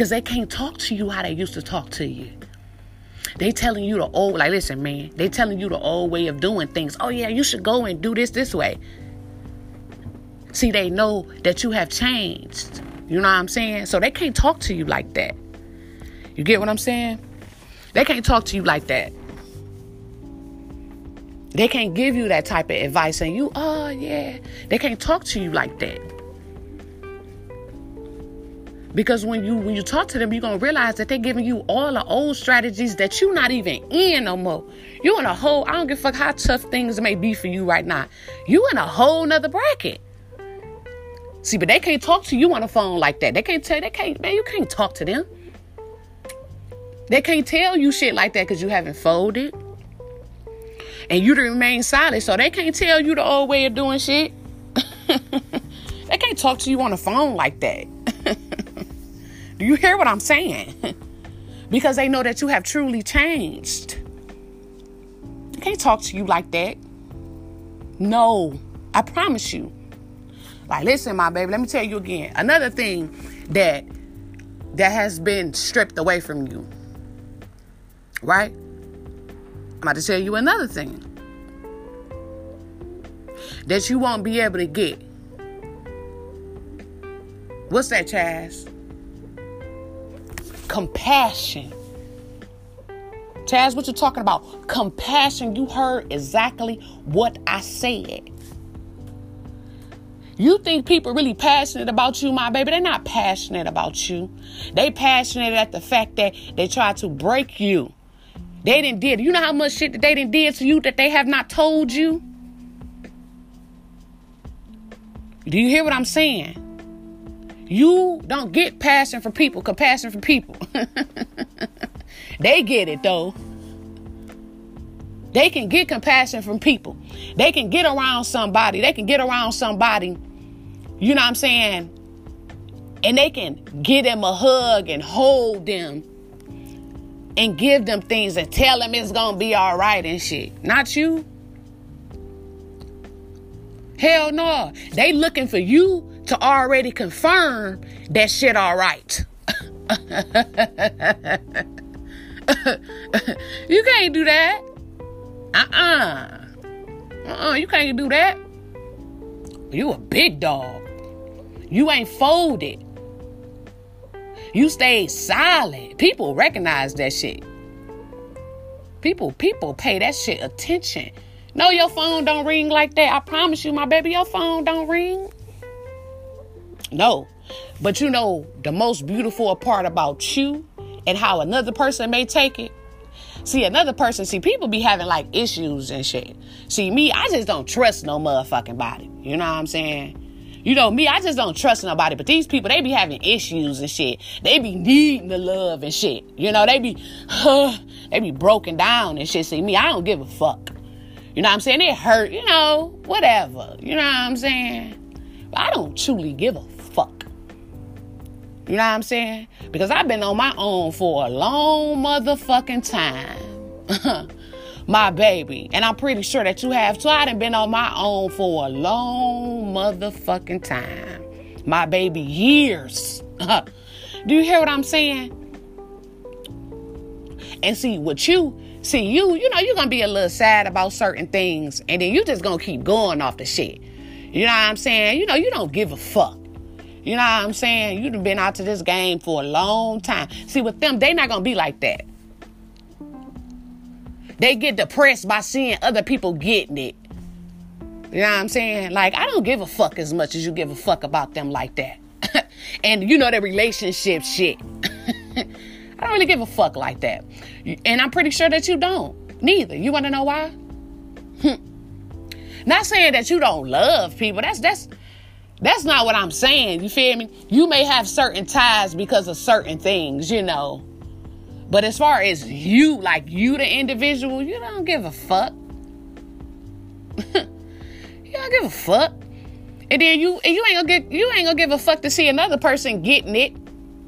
Because they can't talk to you how they used to talk to you. They telling you the old, like, listen, man, they telling you the old way of doing things. Oh, yeah, you should go and do this this way. See, they know that you have changed. You know what I'm saying? So they can't talk to you like that. You get what I'm saying? They can't talk to you like that. They can't give you that type of advice and you, oh, yeah. They can't talk to you like that. Because when you when you talk to them, you're gonna realize that they're giving you all the old strategies that you're not even in no more. You in a whole, I don't give a fuck how tough things may be for you right now. You in a whole nother bracket. See, but they can't talk to you on the phone like that. They can't tell they can't, man, you can't talk to them. They can't tell you shit like that because you haven't folded. And you to remain silent. So they can't tell you the old way of doing shit. they can't talk to you on the phone like that. Do you hear what I'm saying? because they know that you have truly changed. I can't talk to you like that. No, I promise you. Like, listen, my baby, let me tell you again. Another thing that that has been stripped away from you. Right? I'm about to tell you another thing that you won't be able to get. What's that, Chaz? Compassion. Chaz, what you talking about? Compassion. You heard exactly what I said. You think people really passionate about you, my baby? They're not passionate about you. They passionate at the fact that they tried to break you. They didn't did. You know how much shit that they didn't did to you that they have not told you? Do you hear what I'm saying? You don't get passion for people, compassion for people. They get it though. They can get compassion from people. They can get around somebody. They can get around somebody, you know what I'm saying? And they can give them a hug and hold them and give them things and tell them it's gonna be all right and shit. Not you. Hell no. They looking for you to already confirm that shit all right. you can't do that. Uh-uh. Uh-uh. You can't do that. You a big dog. You ain't folded. You stayed silent. People recognize that shit. People, people pay that shit attention. No, your phone don't ring like that. I promise you, my baby, your phone don't ring. No. But you know, the most beautiful part about you and how another person may take it. See, another person, see, people be having like issues and shit. See, me, I just don't trust no motherfucking body. You know what I'm saying? You know, me, I just don't trust nobody. But these people, they be having issues and shit. They be needing the love and shit. You know, they be, huh, they be broken down and shit. See, me, I don't give a fuck. You know what I'm saying? It hurt, you know, whatever. You know what I'm saying? But I don't truly give a. You know what I'm saying? Because I've been on my own for a long motherfucking time. my baby. And I'm pretty sure that you have too. I done been on my own for a long motherfucking time. My baby, years. Do you hear what I'm saying? And see, what you, see, you, you know, you're gonna be a little sad about certain things, and then you just gonna keep going off the shit. You know what I'm saying? You know, you don't give a fuck. You know what I'm saying? You've been out to this game for a long time. See, with them, they not gonna be like that. They get depressed by seeing other people getting it. You know what I'm saying? Like, I don't give a fuck as much as you give a fuck about them like that. and you know that relationship shit. I don't really give a fuck like that. And I'm pretty sure that you don't. Neither. You want to know why? not saying that you don't love people. That's that's that's not what I'm saying. You feel me? You may have certain ties because of certain things, you know. But as far as you, like you the individual, you don't give a fuck. you don't give a fuck. And then you and you ain't gonna get you ain't gonna give a fuck to see another person getting it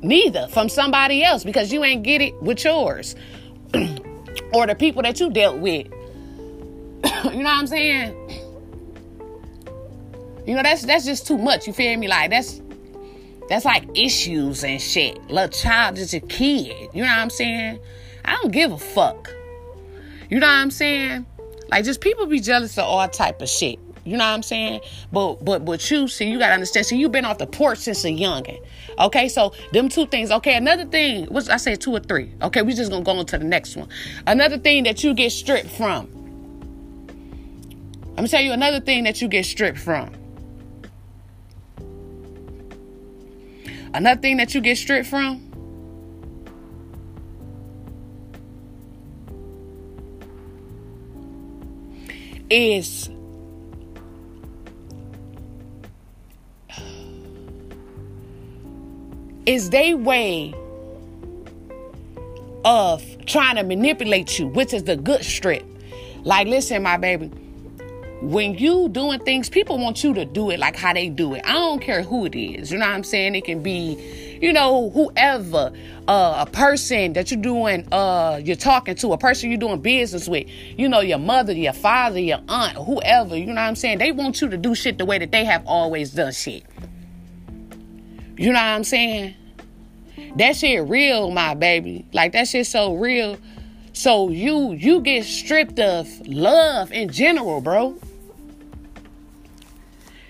neither from somebody else because you ain't get it with yours. or the people that you dealt with. you know what I'm saying? You know, that's that's just too much. You feel me? Like that's that's like issues and shit. Little child is a kid. You know what I'm saying? I don't give a fuck. You know what I'm saying? Like just people be jealous of all type of shit. You know what I'm saying? But but but you see, you gotta understand. See, you've been off the porch since a youngin. Okay, so them two things. Okay, another thing. What's I said two or three? Okay, we just gonna go on to the next one. Another thing that you get stripped from. I'm gonna tell you another thing that you get stripped from. Another thing that you get stripped from is is they way of trying to manipulate you, which is the good strip. Like, listen, my baby, when you doing things, people want you to do it like how they do it. I don't care who it is. You know what I'm saying? It can be, you know, whoever, uh, a person that you're doing, uh, you're talking to, a person you're doing business with, you know, your mother, your father, your aunt, whoever, you know what I'm saying? They want you to do shit the way that they have always done shit. You know what I'm saying? That shit real, my baby. Like that shit so real. So you you get stripped of love in general, bro.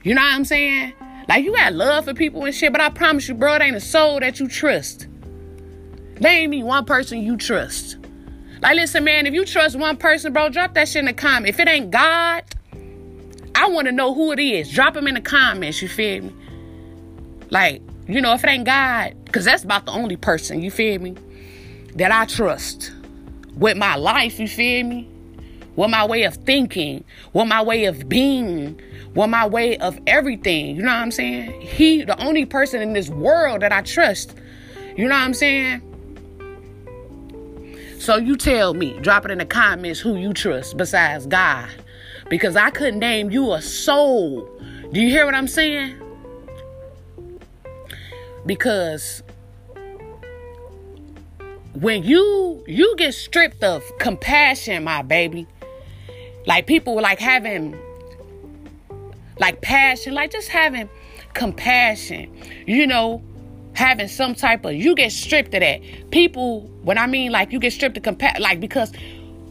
You know what I'm saying? Like you got love for people and shit, but I promise you, bro, it ain't a soul that you trust. Name me one person you trust. Like, listen, man, if you trust one person, bro, drop that shit in the comment. If it ain't God, I want to know who it is. Drop them in the comments, you feel me? Like, you know, if it ain't God, because that's about the only person, you feel me, that I trust with my life, you feel me? With my way of thinking, with my way of being, with my way of everything. You know what I'm saying? He, the only person in this world that I trust. You know what I'm saying? So you tell me, drop it in the comments who you trust besides God. Because I couldn't name you a soul. Do you hear what I'm saying? Because when you you get stripped of compassion, my baby, like people like having like passion, like just having compassion, you know, having some type of you get stripped of that. People, when I mean like you get stripped of compassion, like because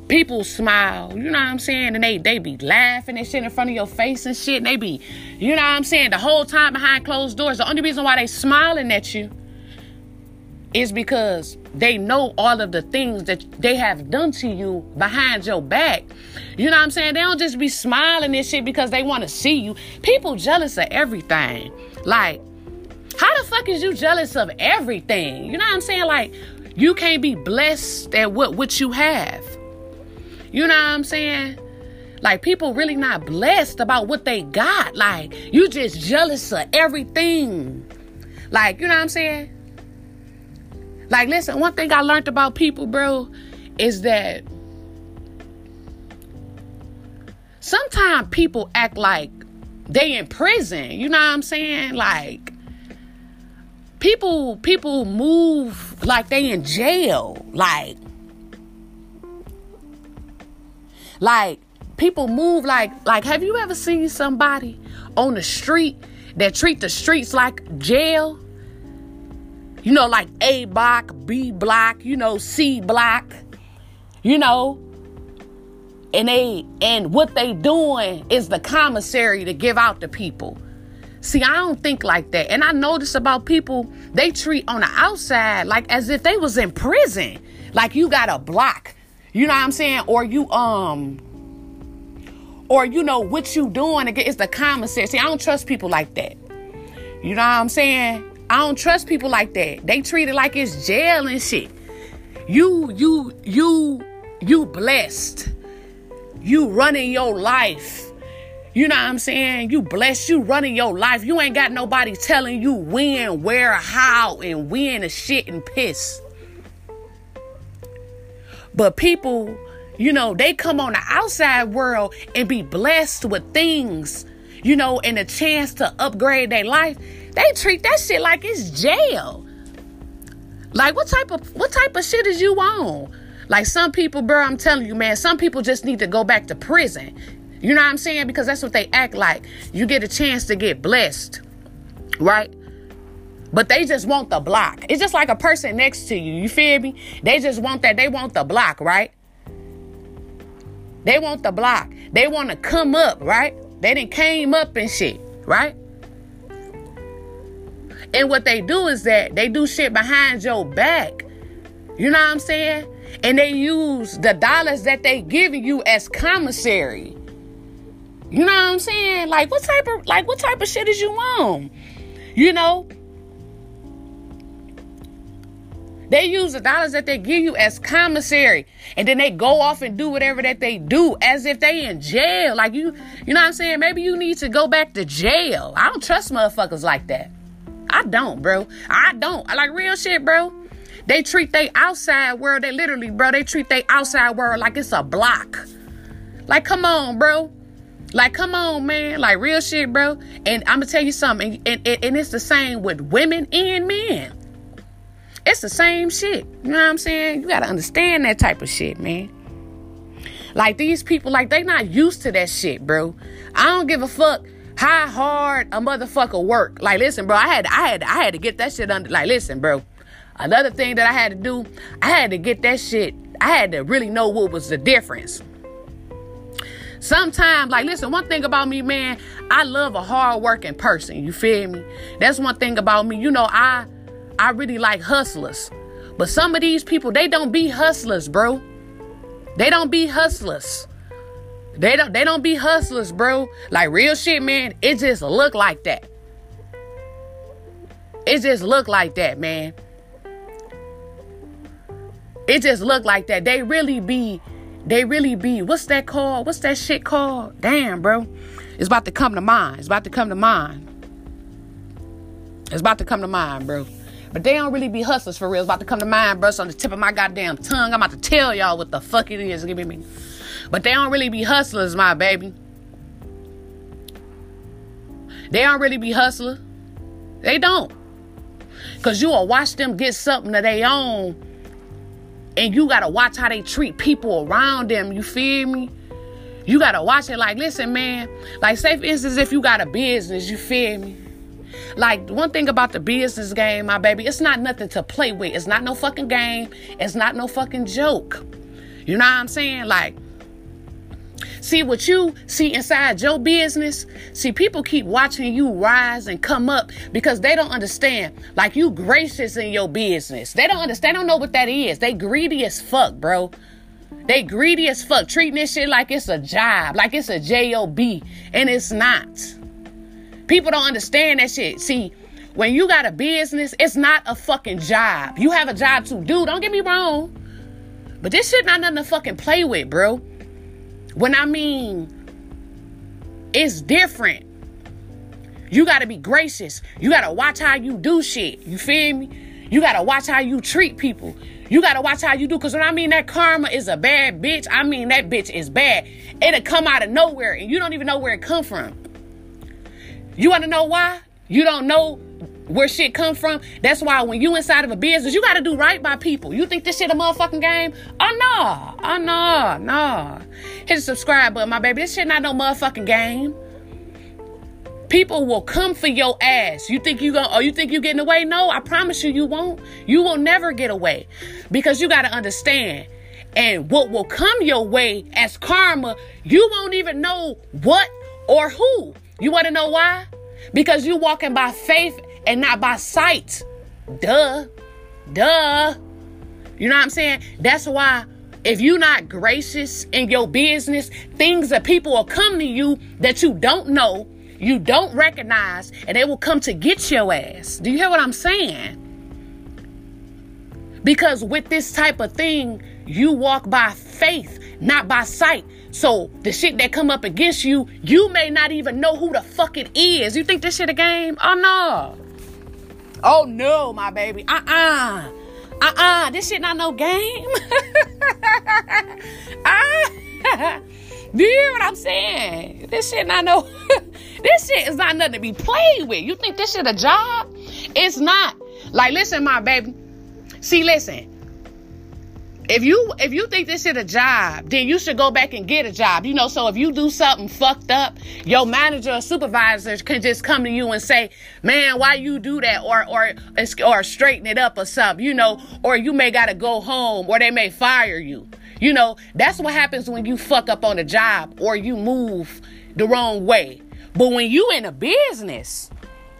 people smile, you know what I'm saying, and they they be laughing and shit in front of your face and shit, and they be, you know what I'm saying, the whole time behind closed doors. The only reason why they smiling at you is because they know all of the things that they have done to you behind your back. You know what I'm saying? They don't just be smiling and shit because they want to see you. People jealous of everything. Like, how the fuck is you jealous of everything? You know what I'm saying? Like, you can't be blessed at what, what you have. You know what I'm saying? Like people really not blessed about what they got. Like you just jealous of everything. Like, you know what I'm saying? Like, listen, one thing I learned about people, bro, is that sometimes people act like they in prison. You know what I'm saying? Like people people move like they in jail. Like like people move like like have you ever seen somebody on the street that treat the streets like jail? You know, like A block, B block, you know, C block, you know. And they and what they doing is the commissary to give out to people. See, I don't think like that. And I notice about people, they treat on the outside like as if they was in prison. Like you got a block. You know what I'm saying? Or you um or you know what you doing again it's the commissary. See, I don't trust people like that. You know what I'm saying? I don't trust people like that. They treat it like it's jail and shit. You, you, you, you blessed. You running your life. You know what I'm saying? You blessed. You running your life. You ain't got nobody telling you when, where, how, and when and shit and piss. But people, you know, they come on the outside world and be blessed with things, you know, and a chance to upgrade their life. They treat that shit like it's jail. Like what type of what type of shit is you on? Like some people, bro, I'm telling you, man, some people just need to go back to prison. You know what I'm saying? Because that's what they act like. You get a chance to get blessed, right? But they just want the block. It's just like a person next to you. You feel me? They just want that. They want the block, right? They want the block. They want to come up, right? They didn't came up and shit, right? And what they do is that they do shit behind your back. You know what I'm saying? And they use the dollars that they giving you as commissary. You know what I'm saying? Like what type of like what type of shit is you on? You know? They use the dollars that they give you as commissary. And then they go off and do whatever that they do as if they in jail. Like you, you know what I'm saying? Maybe you need to go back to jail. I don't trust motherfuckers like that. I don't, bro. I don't. I like real shit, bro. They treat they outside world, they literally, bro, they treat they outside world like it's a block. Like, come on, bro. Like, come on, man. Like, real shit, bro. And I'm gonna tell you something, and, and, and it's the same with women and men. It's the same shit. You know what I'm saying? You gotta understand that type of shit, man. Like these people, like they not used to that shit, bro. I don't give a fuck how hard a motherfucker work. Like, listen, bro, I had I had I had to get that shit under. Like, listen, bro. Another thing that I had to do, I had to get that shit. I had to really know what was the difference. Sometimes, like, listen, one thing about me, man, I love a hard-working person. You feel me? That's one thing about me. You know, I I really like hustlers. But some of these people, they don't be hustlers, bro. They don't be hustlers. They don't they don't be hustlers, bro. Like real shit, man. It just look like that. It just look like that, man. It just look like that. They really be, they really be. What's that called? What's that shit called? Damn, bro. It's about to come to mind. It's about to come to mind. It's about to come to mind, bro. But they don't really be hustlers for real. It's about to come to mind, bro. on the tip of my goddamn tongue. I'm about to tell y'all what the fuck it is. Give me. But they don't really be hustlers, my baby. They don't really be hustlers. They don't. Cause you will watch them get something of their own. And you gotta watch how they treat people around them. You feel me? You gotta watch it like, listen, man. Like, say for instance, if you got a business, you feel me? Like one thing about the business game, my baby, it's not nothing to play with. It's not no fucking game. It's not no fucking joke. You know what I'm saying? Like, see what you see inside your business. See, people keep watching you rise and come up because they don't understand. Like you gracious in your business. They don't understand. They don't know what that is. They greedy as fuck, bro. They greedy as fuck, treating this shit like it's a job, like it's a job, and it's not. People don't understand that shit. See, when you got a business, it's not a fucking job. You have a job to do. Don't get me wrong. But this shit not nothing to fucking play with, bro. When I mean it's different. You gotta be gracious. You gotta watch how you do shit. You feel me? You gotta watch how you treat people. You gotta watch how you do. Cause when I mean that karma is a bad bitch, I mean that bitch is bad. It'll come out of nowhere and you don't even know where it come from. You want to know why? You don't know where shit come from. That's why when you inside of a business, you got to do right by people. You think this shit a motherfucking game? Oh no, oh no, no. Hit the subscribe button, my baby. This shit not no motherfucking game. People will come for your ass. You think you gonna Oh, you think you getting away? No, I promise you, you won't. You will never get away because you got to understand. And what will come your way as karma, you won't even know what or who. You want to know why? Because you walking by faith and not by sight. Duh. Duh. You know what I'm saying? That's why if you're not gracious in your business, things that people will come to you that you don't know, you don't recognize, and they will come to get your ass. Do you hear what I'm saying? Because with this type of thing, you walk by faith, not by sight. So the shit that come up against you, you may not even know who the fuck it is. You think this shit a game? Oh no. Oh no, my baby. Uh-uh. Uh-uh. This shit not no game. uh, do you hear what I'm saying? This shit not no this shit is not nothing to be played with. You think this shit a job? It's not. Like, listen, my baby. See, listen if you if you think this is a job, then you should go back and get a job. You know, so if you do something fucked up, your manager or supervisor can just come to you and say, "Man, why you do that?" or or or straighten it up or something. You know, or you may got to go home or they may fire you. You know, that's what happens when you fuck up on a job or you move the wrong way. But when you in a business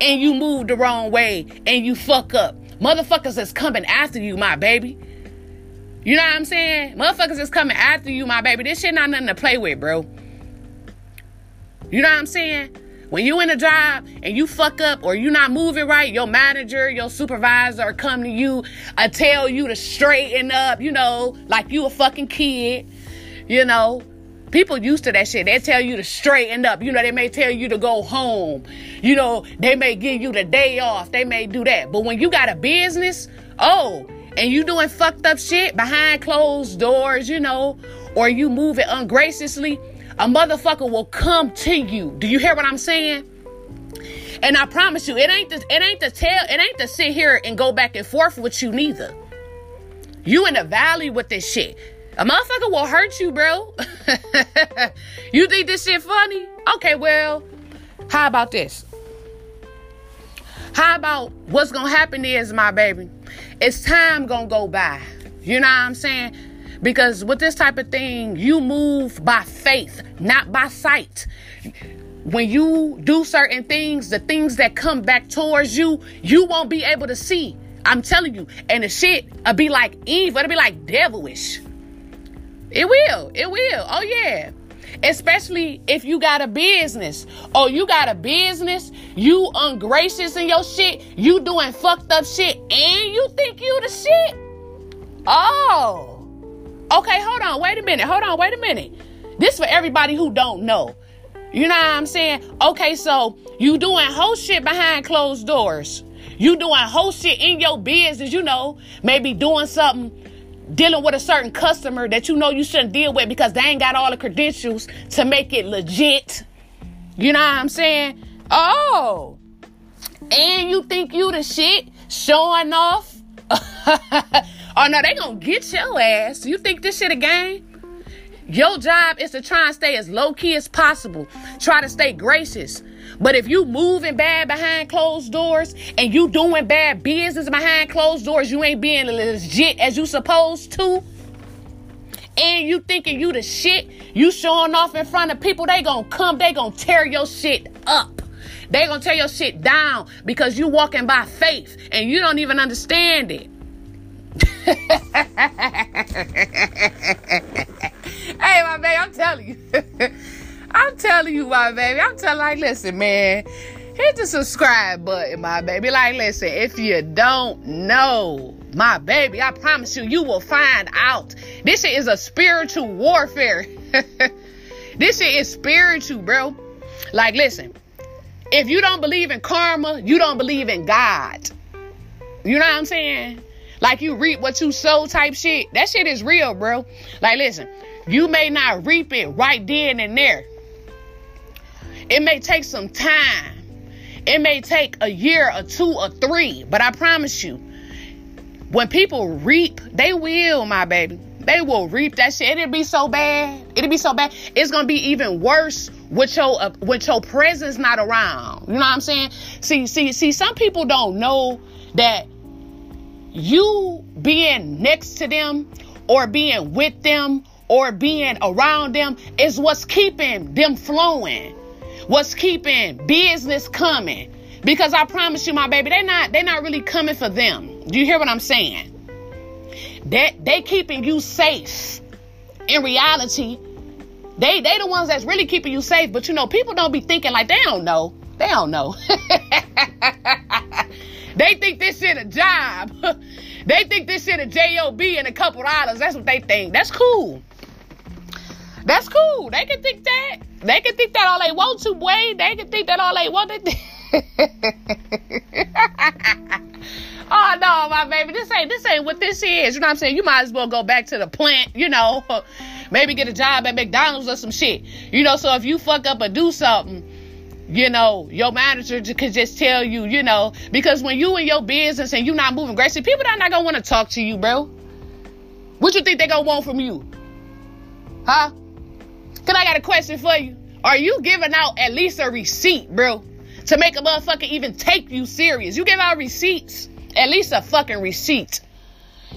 and you move the wrong way and you fuck up, motherfuckers is coming after you, my baby. You know what I'm saying? Motherfuckers is coming after you, my baby. This shit not nothing to play with, bro. You know what I'm saying? When you in a job and you fuck up or you not moving right, your manager, your supervisor come to you I tell you to straighten up, you know, like you a fucking kid. You know, people used to that shit. They tell you to straighten up. You know, they may tell you to go home. You know, they may give you the day off. They may do that. But when you got a business, oh, and you doing fucked up shit behind closed doors, you know, or you move it ungraciously, a motherfucker will come to you. Do you hear what I'm saying? And I promise you, it ain't the, it ain't to tell, it ain't to sit here and go back and forth with you neither. You in the valley with this shit. A motherfucker will hurt you, bro. you think this shit funny? Okay, well, how about this? How about what's gonna happen is, my baby, it's time gonna go by. You know what I'm saying? Because with this type of thing, you move by faith, not by sight. When you do certain things, the things that come back towards you, you won't be able to see. I'm telling you. And the shit will be like evil. It'll be like devilish. It will. It will. Oh, yeah especially if you got a business or you got a business, you ungracious in your shit, you doing fucked up shit, and you think you the shit. Oh. Okay, hold on, wait a minute, hold on, wait a minute. This for everybody who don't know. You know what I'm saying? Okay, so you doing whole shit behind closed doors. You doing whole shit in your business, you know, maybe doing something dealing with a certain customer that you know you shouldn't deal with because they ain't got all the credentials to make it legit. You know what I'm saying? Oh, and you think you the shit showing off? oh no, they gonna get your ass. You think this shit a game? Your job is to try and stay as low key as possible. Try to stay gracious. But if you moving bad behind closed doors and you doing bad business behind closed doors, you ain't being legit as you supposed to. And you thinking you the shit, you showing off in front of people, they gonna come, they gonna tear your shit up. They gonna tear your shit down because you walking by faith and you don't even understand it. hey, my man, I'm telling you. I'm telling you, my baby. I'm telling like, listen, man. Hit the subscribe button, my baby. Like, listen, if you don't know, my baby, I promise you, you will find out. This shit is a spiritual warfare. this shit is spiritual, bro. Like, listen, if you don't believe in karma, you don't believe in God. You know what I'm saying? Like you reap what you sow type shit. That shit is real, bro. Like, listen, you may not reap it right then and there. It may take some time. It may take a year or two or three, but I promise you, when people reap, they will, my baby. They will reap that shit. It'll be so bad. It'll be so bad. It's gonna be even worse with your uh, with your presence not around. You know what I'm saying? See, see, see. Some people don't know that you being next to them or being with them or being around them is what's keeping them flowing. What's keeping business coming. Because I promise you, my baby, they're not they're not really coming for them. Do you hear what I'm saying? That they, they keeping you safe. In reality, they they the ones that's really keeping you safe. But you know, people don't be thinking like they don't know. They don't know. they think this shit a job. they think this shit a job and a couple dollars. That's what they think. That's cool. That's cool. They can think that. They can think that all they want to, boy. They can think that all they want to. oh no, my baby, this ain't this ain't what this is. You know what I'm saying? You might as well go back to the plant. You know, maybe get a job at McDonald's or some shit. You know, so if you fuck up or do something. You know, your manager could just tell you, you know, because when you in your business and you not moving gracefully, people are not gonna want to talk to you, bro. What you think they gonna want from you? Huh? Cause I got a question for you. Are you giving out at least a receipt, bro? To make a motherfucker even take you serious. You give out receipts. At least a fucking receipt.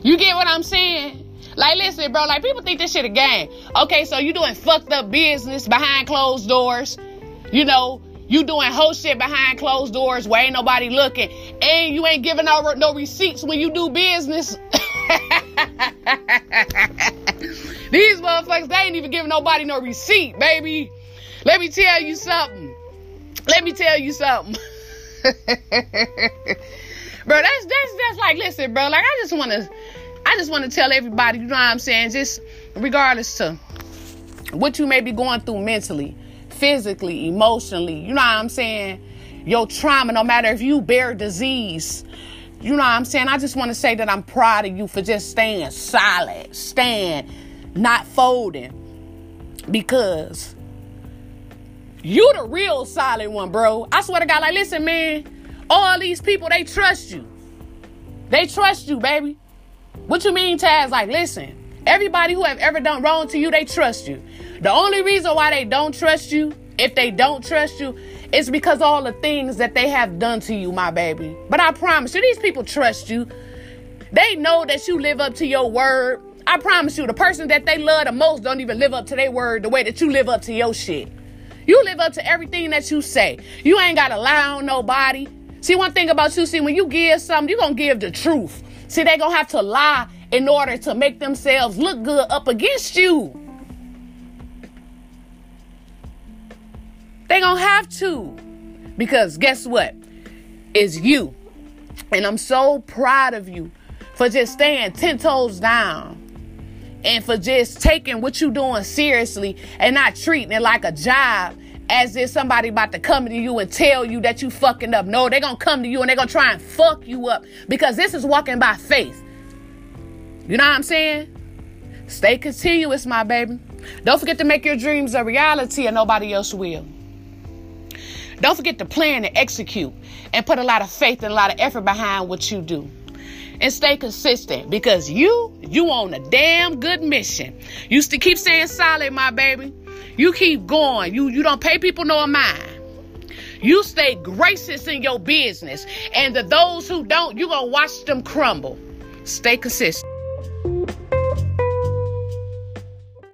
You get what I'm saying? Like, listen, bro, like people think this shit a game. Okay, so you doing fucked up business behind closed doors. You know, you doing whole shit behind closed doors where ain't nobody looking. And you ain't giving out no receipts when you do business. These motherfuckers, they ain't even giving nobody no receipt, baby. Let me tell you something. Let me tell you something. bro, that's that's that's like listen, bro. Like I just wanna I just wanna tell everybody, you know what I'm saying? Just regardless to what you may be going through mentally, physically, emotionally, you know what I'm saying? Your trauma, no matter if you bear disease, you know what I'm saying? I just want to say that I'm proud of you for just staying solid, staying not folding because you the real solid one, bro. I swear to God, like, listen, man, all these people, they trust you. They trust you, baby. What you mean, Chaz? Like, listen, everybody who have ever done wrong to you, they trust you. The only reason why they don't trust you, if they don't trust you, is because all the things that they have done to you, my baby. But I promise you, these people trust you. They know that you live up to your word. I promise you, the person that they love the most don't even live up to their word the way that you live up to your shit. You live up to everything that you say. You ain't got to lie on nobody. See, one thing about you, see, when you give something, you to give the truth. See, they to have to lie in order to make themselves look good up against you. They to have to. Because guess what? It's you. And I'm so proud of you for just staying 10 toes down and for just taking what you're doing seriously and not treating it like a job as if somebody about to come to you and tell you that you fucking up. No, they're gonna come to you and they're gonna try and fuck you up because this is walking by faith. You know what I'm saying? Stay continuous, my baby. Don't forget to make your dreams a reality and nobody else will. Don't forget to plan and execute and put a lot of faith and a lot of effort behind what you do. And stay consistent because you, you on a damn good mission. You to keep saying solid, my baby. You keep going. You you don't pay people no mind. You stay gracious in your business. And to those who don't, you gonna watch them crumble. Stay consistent.